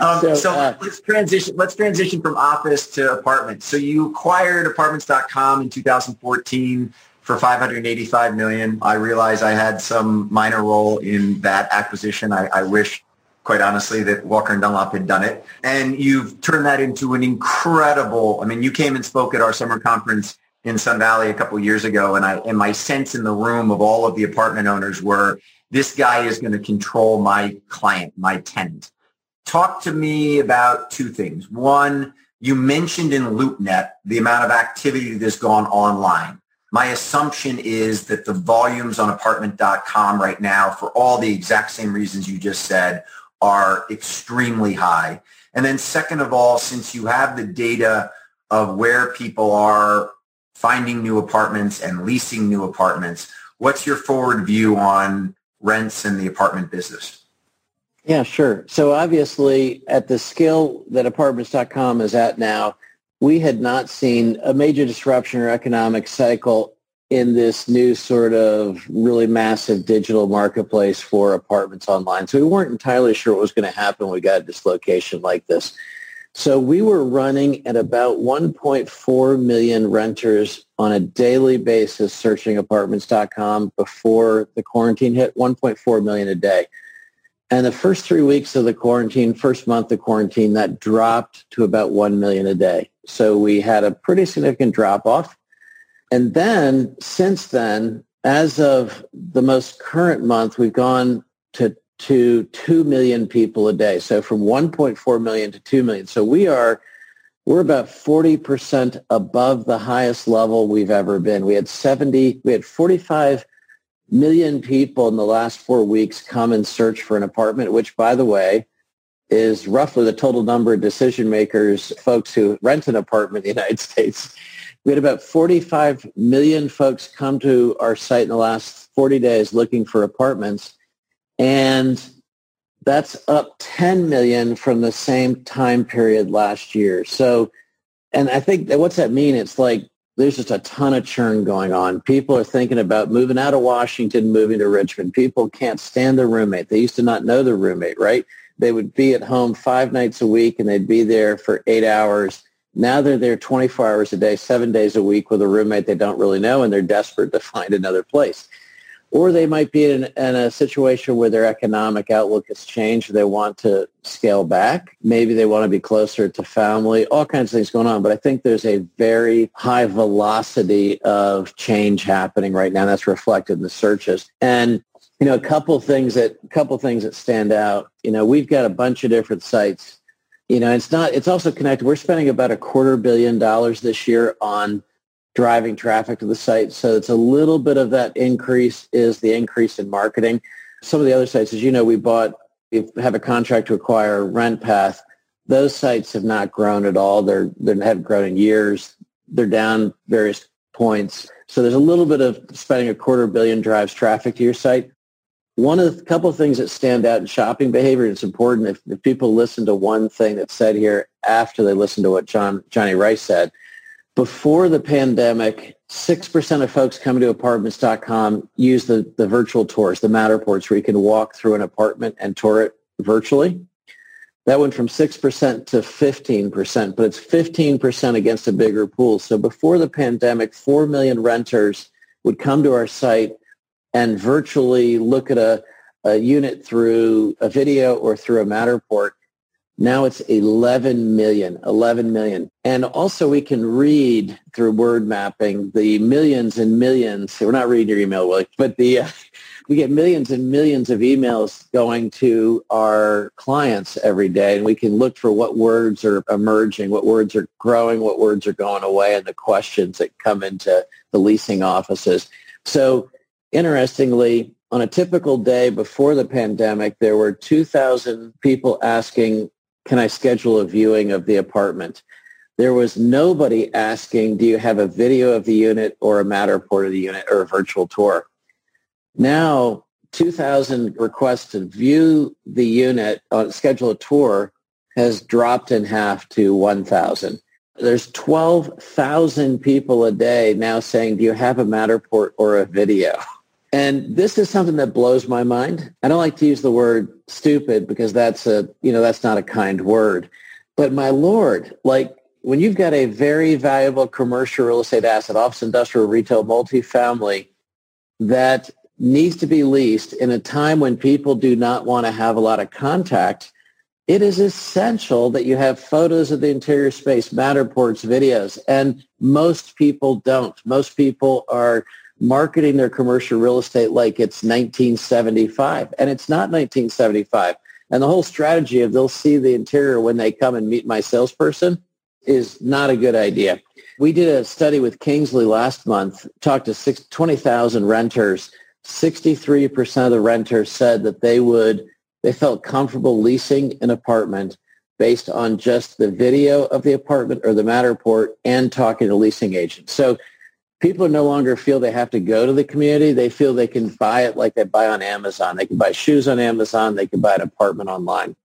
[SPEAKER 2] um, so, so uh, let's transition. Let's transition from office to apartments. So you acquired apartments.com in 2014 for 585 million. I realize I had some minor role in that acquisition. I, I wish quite honestly, that Walker and Dunlop had done it. And you've turned that into an incredible, I mean, you came and spoke at our summer conference in Sun Valley a couple years ago, and I and my sense in the room of all of the apartment owners were this guy is going to control my client, my tenant. Talk to me about two things. One, you mentioned in LoopNet the amount of activity that's gone online. My assumption is that the volumes on apartment.com right now, for all the exact same reasons you just said, are extremely high. And then second of all, since you have the data of where people are finding new apartments and leasing new apartments, what's your forward view on rents in the apartment business?
[SPEAKER 4] Yeah, sure. So obviously at the scale that apartments.com is at now, we had not seen a major disruption or economic cycle in this new sort of really massive digital marketplace for apartments online. So we weren't entirely sure what was going to happen when we got a dislocation like this. So we were running at about 1.4 million renters on a daily basis searching apartments.com before the quarantine hit, 1.4 million a day. And the first three weeks of the quarantine, first month of quarantine, that dropped to about 1 million a day. So we had a pretty significant drop off. And then since then, as of the most current month, we've gone to to 2 million people a day. So from 1.4 million to 2 million. So we are, we're about 40% above the highest level we've ever been. We had 70, we had 45 million people in the last four weeks come and search for an apartment, which by the way, is roughly the total number of decision makers, folks who rent an apartment in the United States. We had about 45 million folks come to our site in the last 40 days looking for apartments. And that's up 10 million from the same time period last year. So, and I think that what's that mean? It's like there's just a ton of churn going on. People are thinking about moving out of Washington, moving to Richmond. People can't stand their roommate. They used to not know their roommate, right? They would be at home five nights a week and they'd be there for eight hours now they're there 24 hours a day, seven days a week with a roommate they don't really know, and they're desperate to find another place. Or they might be in, in a situation where their economic outlook has changed. They want to scale back. Maybe they want to be closer to family, all kinds of things going on. But I think there's a very high velocity of change happening right now. That's reflected in the searches. And you know, a couple things that a couple things that stand out. You know, we've got a bunch of different sites you know, it's not, it's also connected. We're spending about a quarter billion dollars this year on driving traffic to the site. So it's a little bit of that increase is the increase in marketing. Some of the other sites, as you know, we bought, we have a contract to acquire RentPath. Those sites have not grown at all. They're, they haven't grown in years. They're down various points. So there's a little bit of spending a quarter billion drives traffic to your site. One of the couple of things that stand out in shopping behavior, it's important if, if people listen to one thing that's said here after they listen to what John Johnny Rice said. Before the pandemic, 6% of folks coming to apartments.com use the, the virtual tours, the Matterports, where you can walk through an apartment and tour it virtually. That went from 6% to 15%, but it's 15% against a bigger pool. So before the pandemic, 4 million renters would come to our site and virtually look at a, a unit through a video or through a Matterport. Now it's 11 million, 11 million. And also we can read through word mapping the millions and millions. We're not reading your email, Willie, but the, uh, we get millions and millions of emails going to our clients every day, and we can look for what words are emerging, what words are growing, what words are going away, and the questions that come into the leasing offices. So interestingly, on a typical day before the pandemic, there were 2,000 people asking, can I schedule a viewing of the apartment? There was nobody asking, do you have a video of the unit or a Matterport of the unit or a virtual tour? Now, 2,000 requests to view the unit, on schedule a tour, has dropped in half to 1,000. There's 12,000 people a day now saying, do you have a Matterport or a video? And this is something that blows my mind. I don't like to use the word stupid because that's a, you know, that's not a kind word. But my Lord, like when you've got a very valuable commercial real estate asset, office, industrial, retail, multifamily, that needs to be leased in a time when people do not want to have a lot of contact, it is essential that you have photos of the interior space, Matterports, videos, and most people don't. Most people are marketing their commercial real estate like it's 1975, and it's not 1975. And the whole strategy of they'll see the interior when they come and meet my salesperson is not a good idea. We did a study with Kingsley last month, talked to 20,000 renters, 63% of the renters said that they would, they felt comfortable leasing an apartment based on just the video of the apartment or the Matterport and talking to leasing agents. So people no longer feel they have to go to the community. They feel they can buy it like they buy on Amazon. They can buy shoes on Amazon. They can buy an apartment online.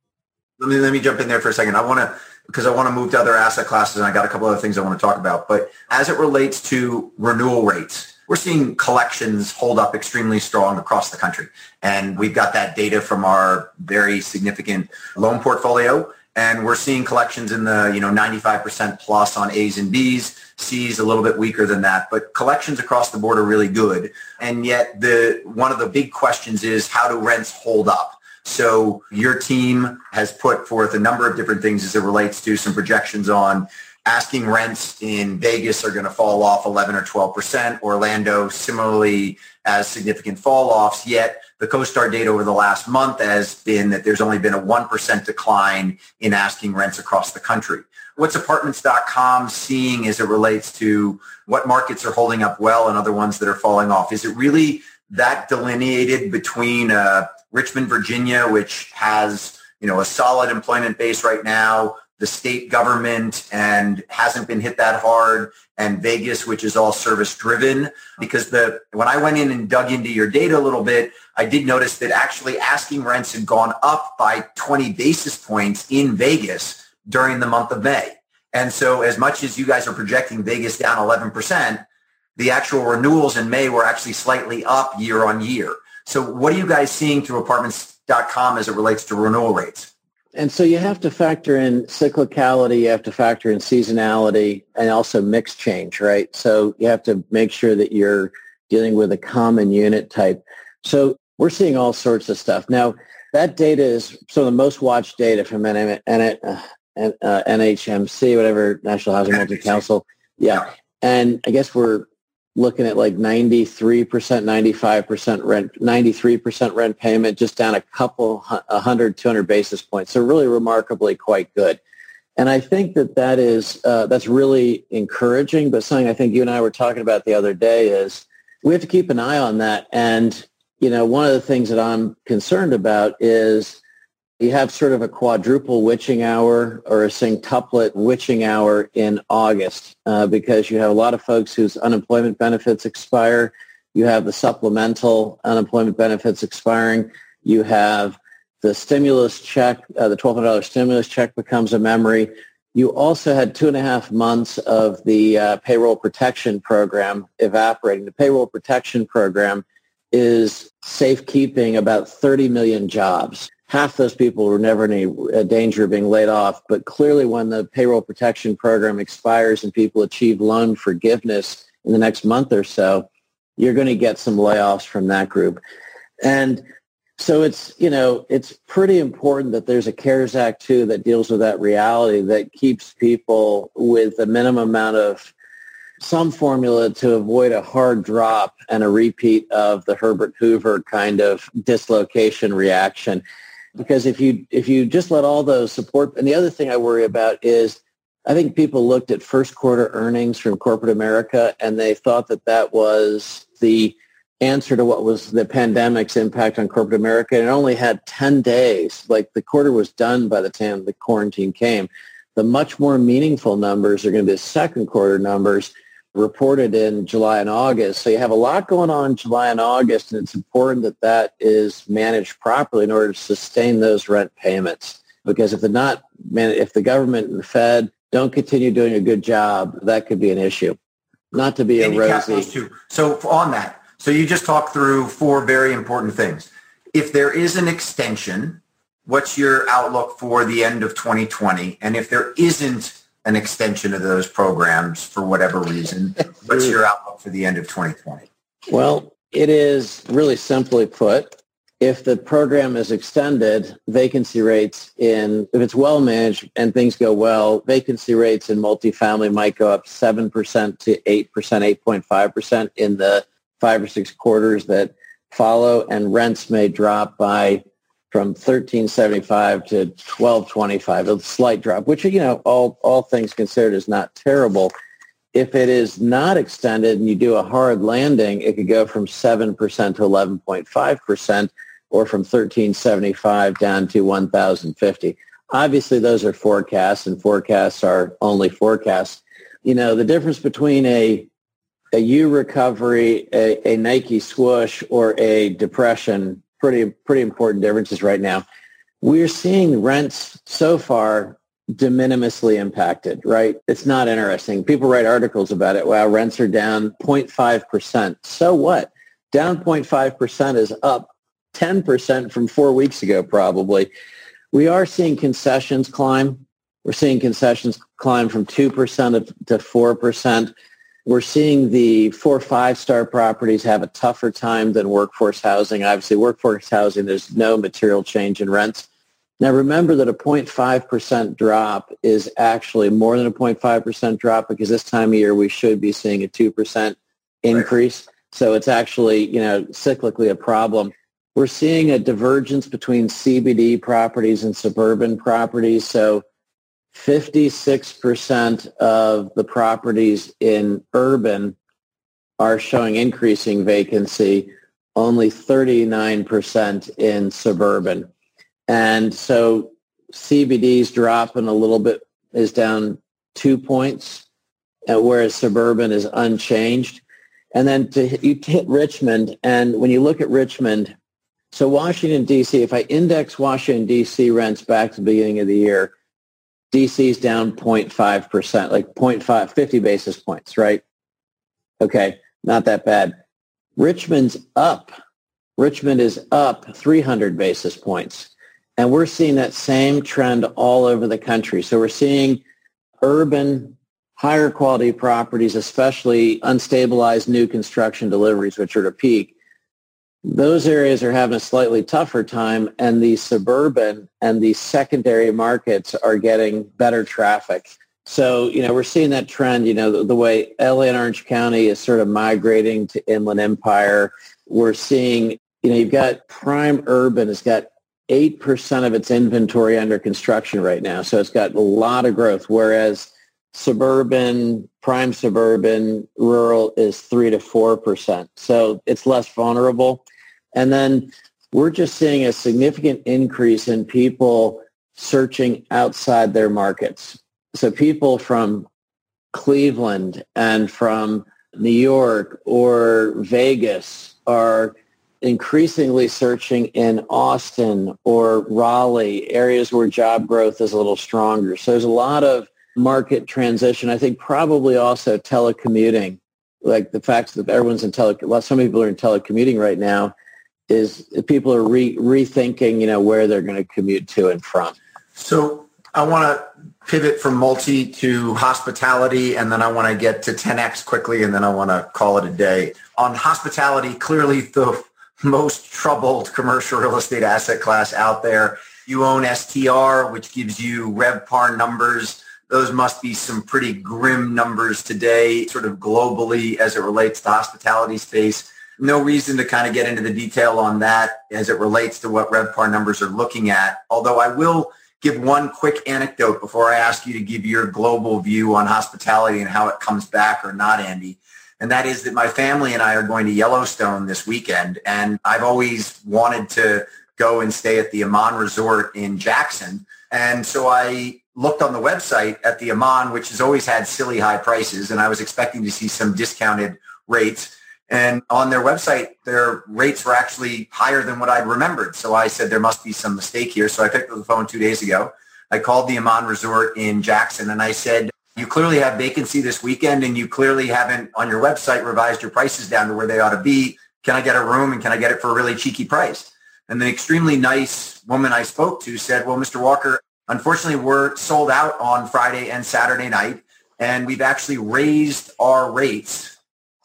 [SPEAKER 2] Let me, let me jump in there for a second. I want to, because I want to move to other asset classes and I got a couple other things I want to talk about. But as it relates to renewal rates, we're seeing collections hold up extremely strong across the country. And we've got that data from our very significant loan portfolio. And we're seeing collections in the, you know, 95% plus on A's and B's, C's a little bit weaker than that. But collections across the board are really good. And yet the one of the big questions is how do rents hold up? So your team has put forth a number of different things as it relates to some projections on asking rents in Vegas are going to fall off 11 or 12 percent. Orlando similarly as significant fall offs. Yet the CoStar data over the last month has been that there's only been a 1% decline in asking rents across the country. What's apartments.com seeing as it relates to what markets are holding up well and other ones that are falling off? Is it really that delineated between uh, Richmond, Virginia, which has you know a solid employment base right now, the state government and hasn't been hit that hard and Vegas, which is all service driven because the, when I went in and dug into your data a little bit, I did notice that actually asking rents had gone up by 20 basis points in Vegas during the month of May. And so as much as you guys are projecting Vegas down 11%, the actual renewals in May were actually slightly up year on year. So what are you guys seeing through apartments.com as it relates to renewal rates?
[SPEAKER 4] And so you have to factor in cyclicality, you have to factor in seasonality, and also mix change, right? So you have to make sure that you're dealing with a common unit type. So we're seeing all sorts of stuff. Now, that data is some of the most watched data from uh, NHMC, whatever, National Housing Multi Council. Yeah. And I guess we're looking at like 93%, 95% rent, 93% rent payment, just down a couple, 100, 200 basis points. So really remarkably quite good. And I think that that is, uh, that's really encouraging, but something I think you and I were talking about the other day is we have to keep an eye on that. And, you know, one of the things that I'm concerned about is you have sort of a quadruple witching hour or a singtuplet witching hour in August uh, because you have a lot of folks whose unemployment benefits expire. You have the supplemental unemployment benefits expiring. You have the stimulus check, uh, the $1,200 stimulus check becomes a memory. You also had two and a half months of the uh, payroll protection program evaporating. The payroll protection program is safekeeping about 30 million jobs half those people were never in any danger of being laid off. But clearly when the payroll protection program expires and people achieve loan forgiveness in the next month or so, you're going to get some layoffs from that group. And so it's, you know, it's pretty important that there's a CARES Act too that deals with that reality that keeps people with a minimum amount of some formula to avoid a hard drop and a repeat of the Herbert Hoover kind of dislocation reaction. Because if you if you just let all those support, and the other thing I worry about is I think people looked at first quarter earnings from corporate America and they thought that that was the answer to what was the pandemic's impact on corporate America. And it only had 10 days. Like the quarter was done by the time the quarantine came. The much more meaningful numbers are going to be second quarter numbers reported in July and August. So you have a lot going on in July and August, and it's important that that is managed properly in order to sustain those rent payments. Because if the not, if the government and the Fed don't continue doing a good job, that could be an issue. Not to be a rosy.
[SPEAKER 2] So on that, so you just talked through four very important things. If there is an extension, what's your outlook for the end of 2020? And if there isn't an extension of those programs for whatever reason. What's your outlook for the end of 2020?
[SPEAKER 4] Well, it is really simply put, if the program is extended, vacancy rates in, if it's well managed and things go well, vacancy rates in multifamily might go up 7% to 8%, 8.5% in the five or six quarters that follow, and rents may drop by from 1375 to 1225, a slight drop, which, you know, all, all things considered is not terrible. If it is not extended and you do a hard landing, it could go from 7% to 11.5% or from 1375 down to 1050. Obviously, those are forecasts and forecasts are only forecasts. You know, the difference between a a U recovery, a, a Nike swoosh, or a depression pretty pretty important differences right now. We're seeing rents so far de minimisly impacted, right? It's not interesting. People write articles about it. Wow, rents are down 0.5%. So what? Down 0.5% is up 10% from four weeks ago, probably. We are seeing concessions climb. We're seeing concessions climb from 2% to 4%. We're seeing the four, five star properties have a tougher time than workforce housing. Obviously, workforce housing, there's no material change in rents. Now, remember that a 0.5% drop is actually more than a 0.5% drop because this time of year we should be seeing a 2% increase. Right. So it's actually, you know, cyclically a problem. We're seeing a divergence between CBD properties and suburban properties. So 56% of the properties in urban are showing increasing vacancy, only 39% in suburban. And so CBD's dropping a little bit, is down two points, uh, whereas suburban is unchanged. And then to you hit Richmond, and when you look at Richmond, so Washington, D.C., if I index Washington, D.C. rents back to the beginning of the year, DC's down 0.5%, like 0.5, 50 basis points, right? Okay, not that bad. Richmond's up. Richmond is up 300 basis points. And we're seeing that same trend all over the country. So we're seeing urban, higher quality properties, especially unstabilized new construction deliveries, which are to peak, those areas are having a slightly tougher time and the suburban and the secondary markets are getting better traffic. So, you know, we're seeing that trend, you know, the, the, way LA and Orange County is sort of migrating to Inland Empire. We're seeing, you know, you've got prime urban has got 8% of its inventory under construction right now. So it's got a lot of growth, whereas suburban, prime suburban, rural is 3 to 4%. So it's less vulnerable. And then we're just seeing a significant increase in people searching outside their markets. So people from Cleveland and from New York or Vegas are increasingly searching in Austin or Raleigh, areas where job growth is a little stronger. So there's a lot of market transition. I think probably also telecommuting, like the fact that everyone's in tele, well, some people are in telecommuting right now is people are re- rethinking, you know, where they're going to commute to and from.
[SPEAKER 2] So I want to pivot from multi to hospitality, and then I want to get to 10x quickly, and then I want to call it a day. On hospitality, clearly the most troubled commercial real estate asset class out there. You own STR, which gives you RevPAR numbers those must be some pretty grim numbers today, sort of globally as it relates to hospitality space. No reason to kind of get into the detail on that as it relates to what RevPAR numbers are looking at. Although I will give one quick anecdote before I ask you to give your global view on hospitality and how it comes back or not, Andy. And that is that my family and I are going to Yellowstone this weekend. And I've always wanted to go and stay at the Aman Resort in Jackson. And so I looked on the website at the Aman, which has always had silly high prices. And I was expecting to see some discounted rates. And on their website, their rates were actually higher than what I'd remembered. So I said, there must be some mistake here. So I picked up the phone two days ago. I called the Aman Resort in Jackson and I said, you clearly have vacancy this weekend and you clearly haven't on your website revised your prices down to where they ought to be. Can I get a room and can I get it for a really cheeky price? And the extremely nice woman I spoke to said, well, Mr. Walker, unfortunately, we're sold out on Friday and Saturday night. And we've actually raised our rates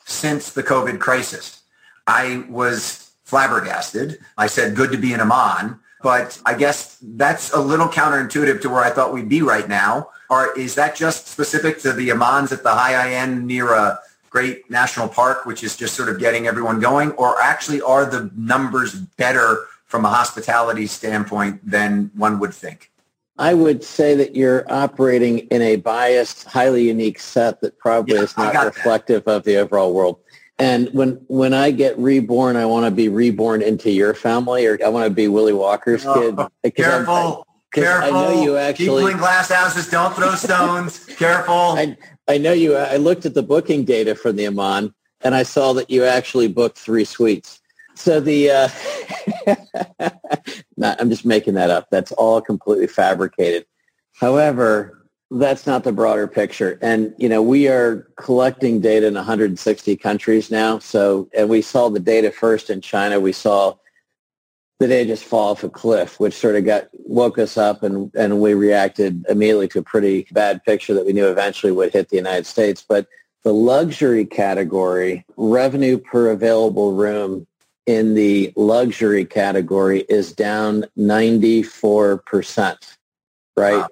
[SPEAKER 2] since the COVID crisis. I was flabbergasted. I said, good to be in Aman. But I guess that's a little counterintuitive to where I thought we'd be right now. Or is that just specific to the Amans at the high end near a great national park, which is just sort of getting everyone going? Or actually are the numbers better from a hospitality standpoint than one would think?
[SPEAKER 4] I would say that you're operating in a biased, highly unique set that probably yeah, is not reflective that. of the overall world. And when when I get reborn, I want to be reborn into your family, or I want to be Willie Walker's oh,
[SPEAKER 2] kid. Careful, I, careful! I know you actually people in glass houses don't throw stones. careful!
[SPEAKER 4] I, I know you. I looked at the booking data for the Aman, and I saw that you actually booked three suites. So the, uh, not, I'm just making that up. That's all completely fabricated. However, that's not the broader picture. And, you know, we are collecting data in 160 countries now. So, and we saw the data first in China. We saw the data just fall off a cliff, which sort of got, woke us up and, and we reacted immediately to a pretty bad picture that we knew eventually would hit the United States. But the luxury category, revenue per available room in the luxury category is down 94%, right? Wow.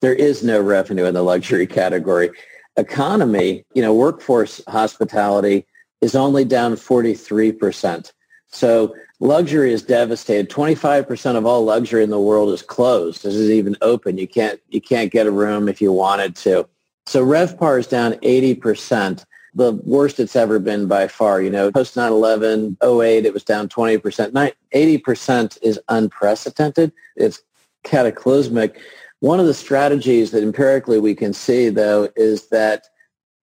[SPEAKER 4] There is no revenue in the luxury category. Economy, you know, workforce hospitality is only down 43%. So luxury is devastated. 25% of all luxury in the world is closed. This is even open. You can't, you can't get a room if you wanted to. So RevPAR is down 80% the worst it's ever been by far. You know, post 9-11, 08, it was down 20%. 80% is unprecedented. It's cataclysmic. One of the strategies that empirically we can see, though, is that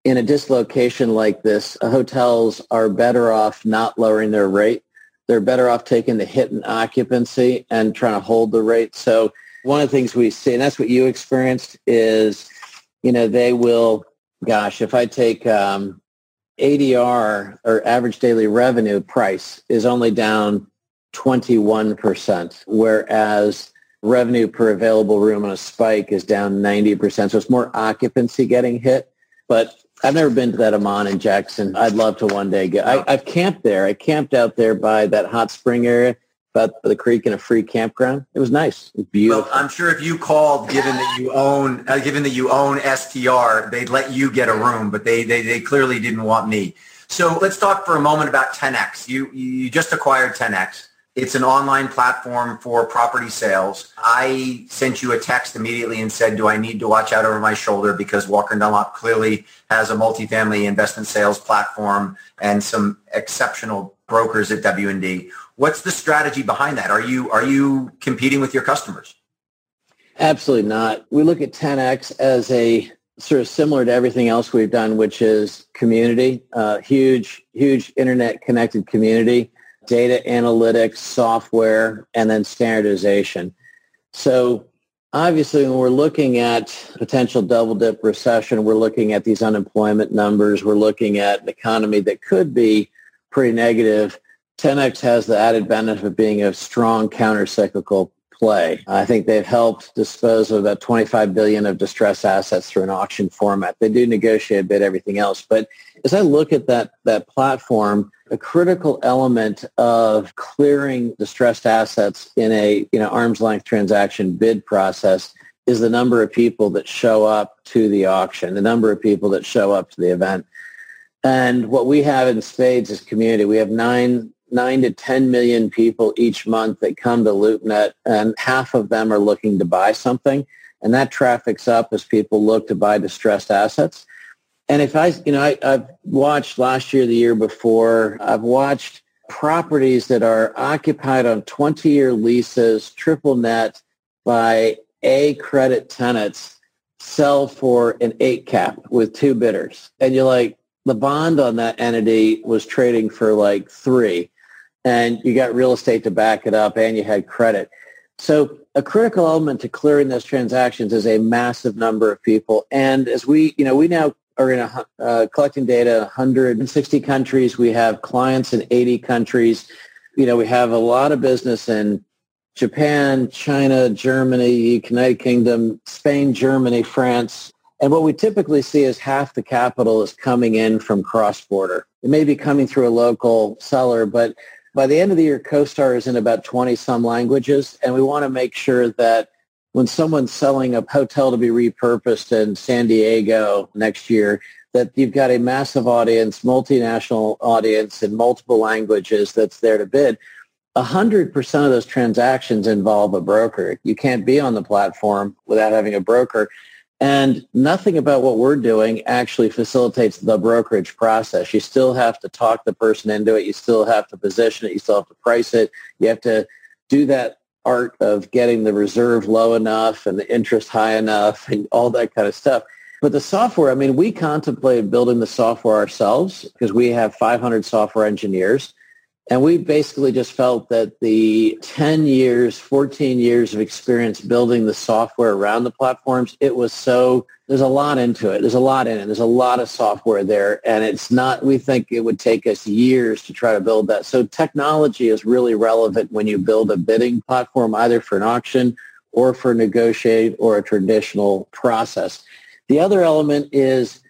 [SPEAKER 4] in a dislocation like this, hotels are better off not lowering their rate. They're better off taking the hit in occupancy and trying to hold the rate. So one of the things we see, and that's what you experienced, is, you know, they will, gosh, if I take um, ADR or average daily revenue price is only down 21%, whereas revenue per available room on a spike is down 90%. So it's more occupancy getting hit. But I've never been to that Aman in Jackson. I'd love to one day go. I, I've camped there. I camped out there by that hot spring area about the creek in a free campground. It was nice. It was beautiful.
[SPEAKER 2] Well, I'm sure if you called, given that you own, uh, given that you own STR, they'd let you get a room, but they, they, they clearly didn't want me. So let's talk for a moment about 10X. You, you just acquired 10X. It's an online platform for property sales. I sent you a text immediately and said, do I need to watch out over my shoulder because Walker & Dunlop clearly has a multifamily investment sales platform and some exceptional brokers at W&D. What's the strategy behind that? Are you are you competing with your customers?
[SPEAKER 4] Absolutely not. We look at 10x as a sort of similar to everything else we've done, which is community, uh, huge, huge internet connected community, data analytics, software, and then standardization. So obviously when we're looking at potential double dip recession, we're looking at these unemployment numbers, we're looking at an economy that could be pretty negative. 10X has the added benefit of being a strong counter-cyclical play. I think they've helped dispose of about 25 billion of distressed assets through an auction format. They do negotiate a bit everything else, but as I look at that that platform, a critical element of clearing distressed assets in a you know arm's length transaction bid process is the number of people that show up to the auction, the number of people that show up to the event. And what we have in spades is community. We have nine nine to 10 million people each month that come to LoopNet and half of them are looking to buy something. And that traffic's up as people look to buy distressed assets. And if I, you know, I, I've watched last year, the year before, I've watched properties that are occupied on 20-year leases, triple net by A credit tenants sell for an eight cap with two bidders. And you're like, the bond on that entity was trading for like three and you got real estate to back it up and you had credit. So a critical element to clearing those transactions is a massive number of people. And as we, you know, we now are in a, uh, collecting data in 160 countries. We have clients in 80 countries. You know, we have a lot of business in Japan, China, Germany, United Kingdom, Spain, Germany, France. And what we typically see is half the capital is coming in from cross-border. It may be coming through a local seller, but by the end of the year, CoStar is in about 20 some languages. And we want to make sure that when someone's selling a hotel to be repurposed in San Diego next year, that you've got a massive audience, multinational audience in multiple languages that's there to bid. 100% of those transactions involve a broker. You can't be on the platform without having a broker. And nothing about what we're doing actually facilitates the brokerage process. You still have to talk the person into it. You still have to position it. You still have to price it. You have to do that art of getting the reserve low enough and the interest high enough and all that kind of stuff. But the software, I mean, we contemplated building the software ourselves because we have 500 software engineers. And we basically just felt that the 10 years, 14 years of experience building the software around the platforms, it was so, there's a lot into it. There's a lot in it. There's a lot of software there. And it's not, we think it would take us years to try to build that. So technology is really relevant when you build a bidding platform, either for an auction or for negotiate or a traditional process. The other element is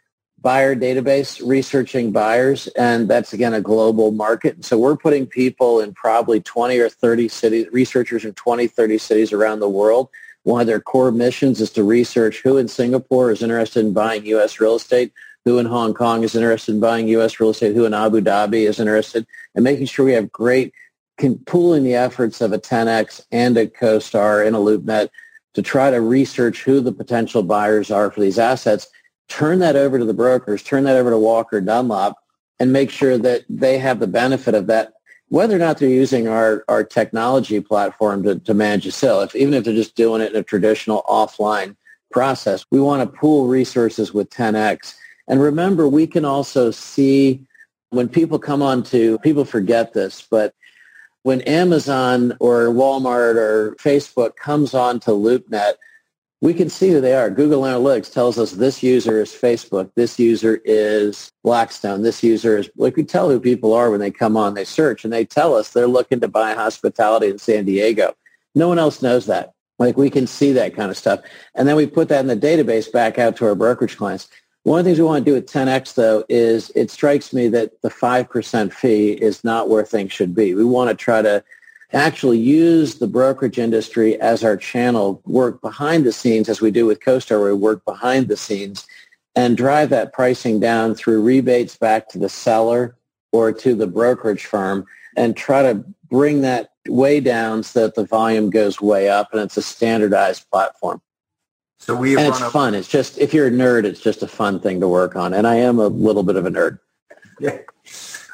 [SPEAKER 4] buyer database researching buyers and that's again a global market. So we're putting people in probably 20 or 30 cities researchers in 20 30 cities around the world. One of their core missions is to research who in singapore is interested in buying us real estate who in hong kong is interested in buying us real estate who in abu dhabi is interested and making sure we have great pooling the efforts of a 10x and a CoStar and a LoopNet to try to research who the potential buyers are for these assets turn that over to the brokers, turn that over to Walker Dunlop, and make sure that they have the benefit of that, whether or not they're using our, our technology platform to, to manage a sale. If, even if they're just doing it in a traditional offline process, we want to pool resources with 10x. And remember, we can also see when people come on to, people forget this, but when Amazon or Walmart or Facebook comes on to LoopNet, we can see who they are. Google Analytics tells us this user is Facebook, this user is Blackstone, this user is, like we can tell who people are when they come on, they search, and they tell us they're looking to buy hospitality in San Diego. No one else knows that. Like we can see that kind of stuff. And then we put that in the database back out to our brokerage clients. One of the things we want to do with 10X, though, is it strikes me that the 5% fee is not where things should be. We want to try to actually use the brokerage industry as our channel, work behind the scenes as we do with CoStar, we work behind the scenes and drive that pricing down through rebates back to the seller or to the brokerage firm and try to bring that way down so that the volume goes way up and it's a standardized platform. So we and it's fun. It's just if you're a nerd, it's just a fun thing to work on. And I am a little bit of a nerd.
[SPEAKER 2] Yeah.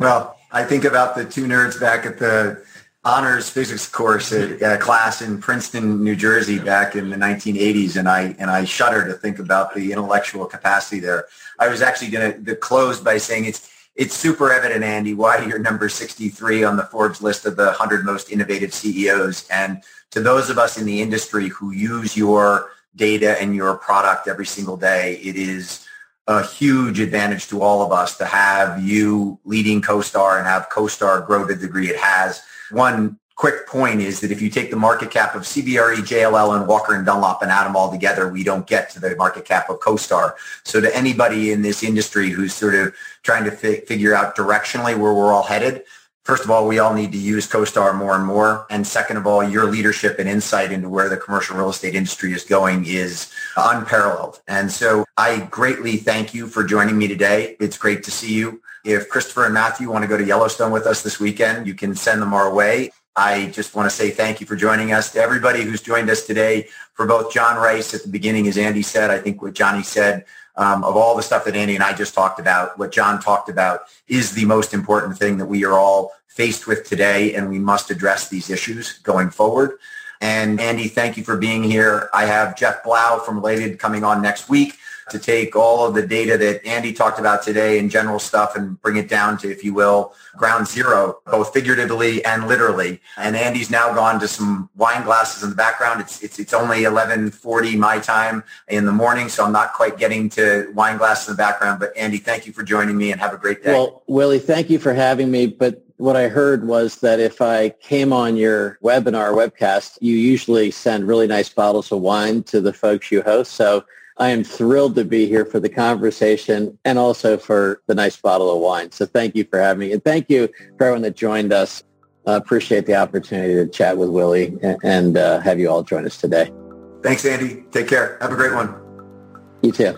[SPEAKER 2] Well, I think about the two nerds back at the honors physics course at a class in Princeton, New Jersey back in the 1980s, and I and I shudder to think about the intellectual capacity there. I was actually going to close by saying it's it's super evident, Andy, why you're number 63 on the Forbes list of the 100 most innovative CEOs. And to those of us in the industry who use your data and your product every single day, it is a huge advantage to all of us to have you leading CoStar and have CoStar grow the degree it has one quick point is that if you take the market cap of CBRE, JLL, and Walker and Dunlop and add them all together, we don't get to the market cap of CoStar. So to anybody in this industry who's sort of trying to fi- figure out directionally where we're all headed, First of all, we all need to use CoStar more and more. And second of all, your leadership and insight into where the commercial real estate industry is going is unparalleled. And so I greatly thank you for joining me today. It's great to see you. If Christopher and Matthew want to go to Yellowstone with us this weekend, you can send them our way. I just want to say thank you for joining us. To everybody who's joined us today, for both John Rice at the beginning, as Andy said, I think what Johnny said, um, of all the stuff that Andy and I just talked about, what John talked about is the most important thing that we are all faced with today, and we must address these issues going forward. And Andy, thank you for being here. I have Jeff Blau from Related coming on next week to take all of the data that Andy talked about today and general stuff and bring it down to, if you will, ground zero, both figuratively and literally. And Andy's now gone to some wine glasses in the background. It's, it's, it's only 1140 my time in the morning, so I'm not quite getting to wine glasses in the background. But Andy, thank you for joining me and have a great day.
[SPEAKER 4] Well, Willie, thank you for having me. But what I heard was that if I came on your webinar webcast, you usually send really nice bottles of wine to the folks you host. So I am thrilled to be here for the conversation and also for the nice bottle of wine. So thank you for having me. And thank you for everyone that joined us. I appreciate the opportunity to chat with Willie and uh, have you all join us today.
[SPEAKER 2] Thanks, Andy. Take care. Have a great one.
[SPEAKER 4] You too.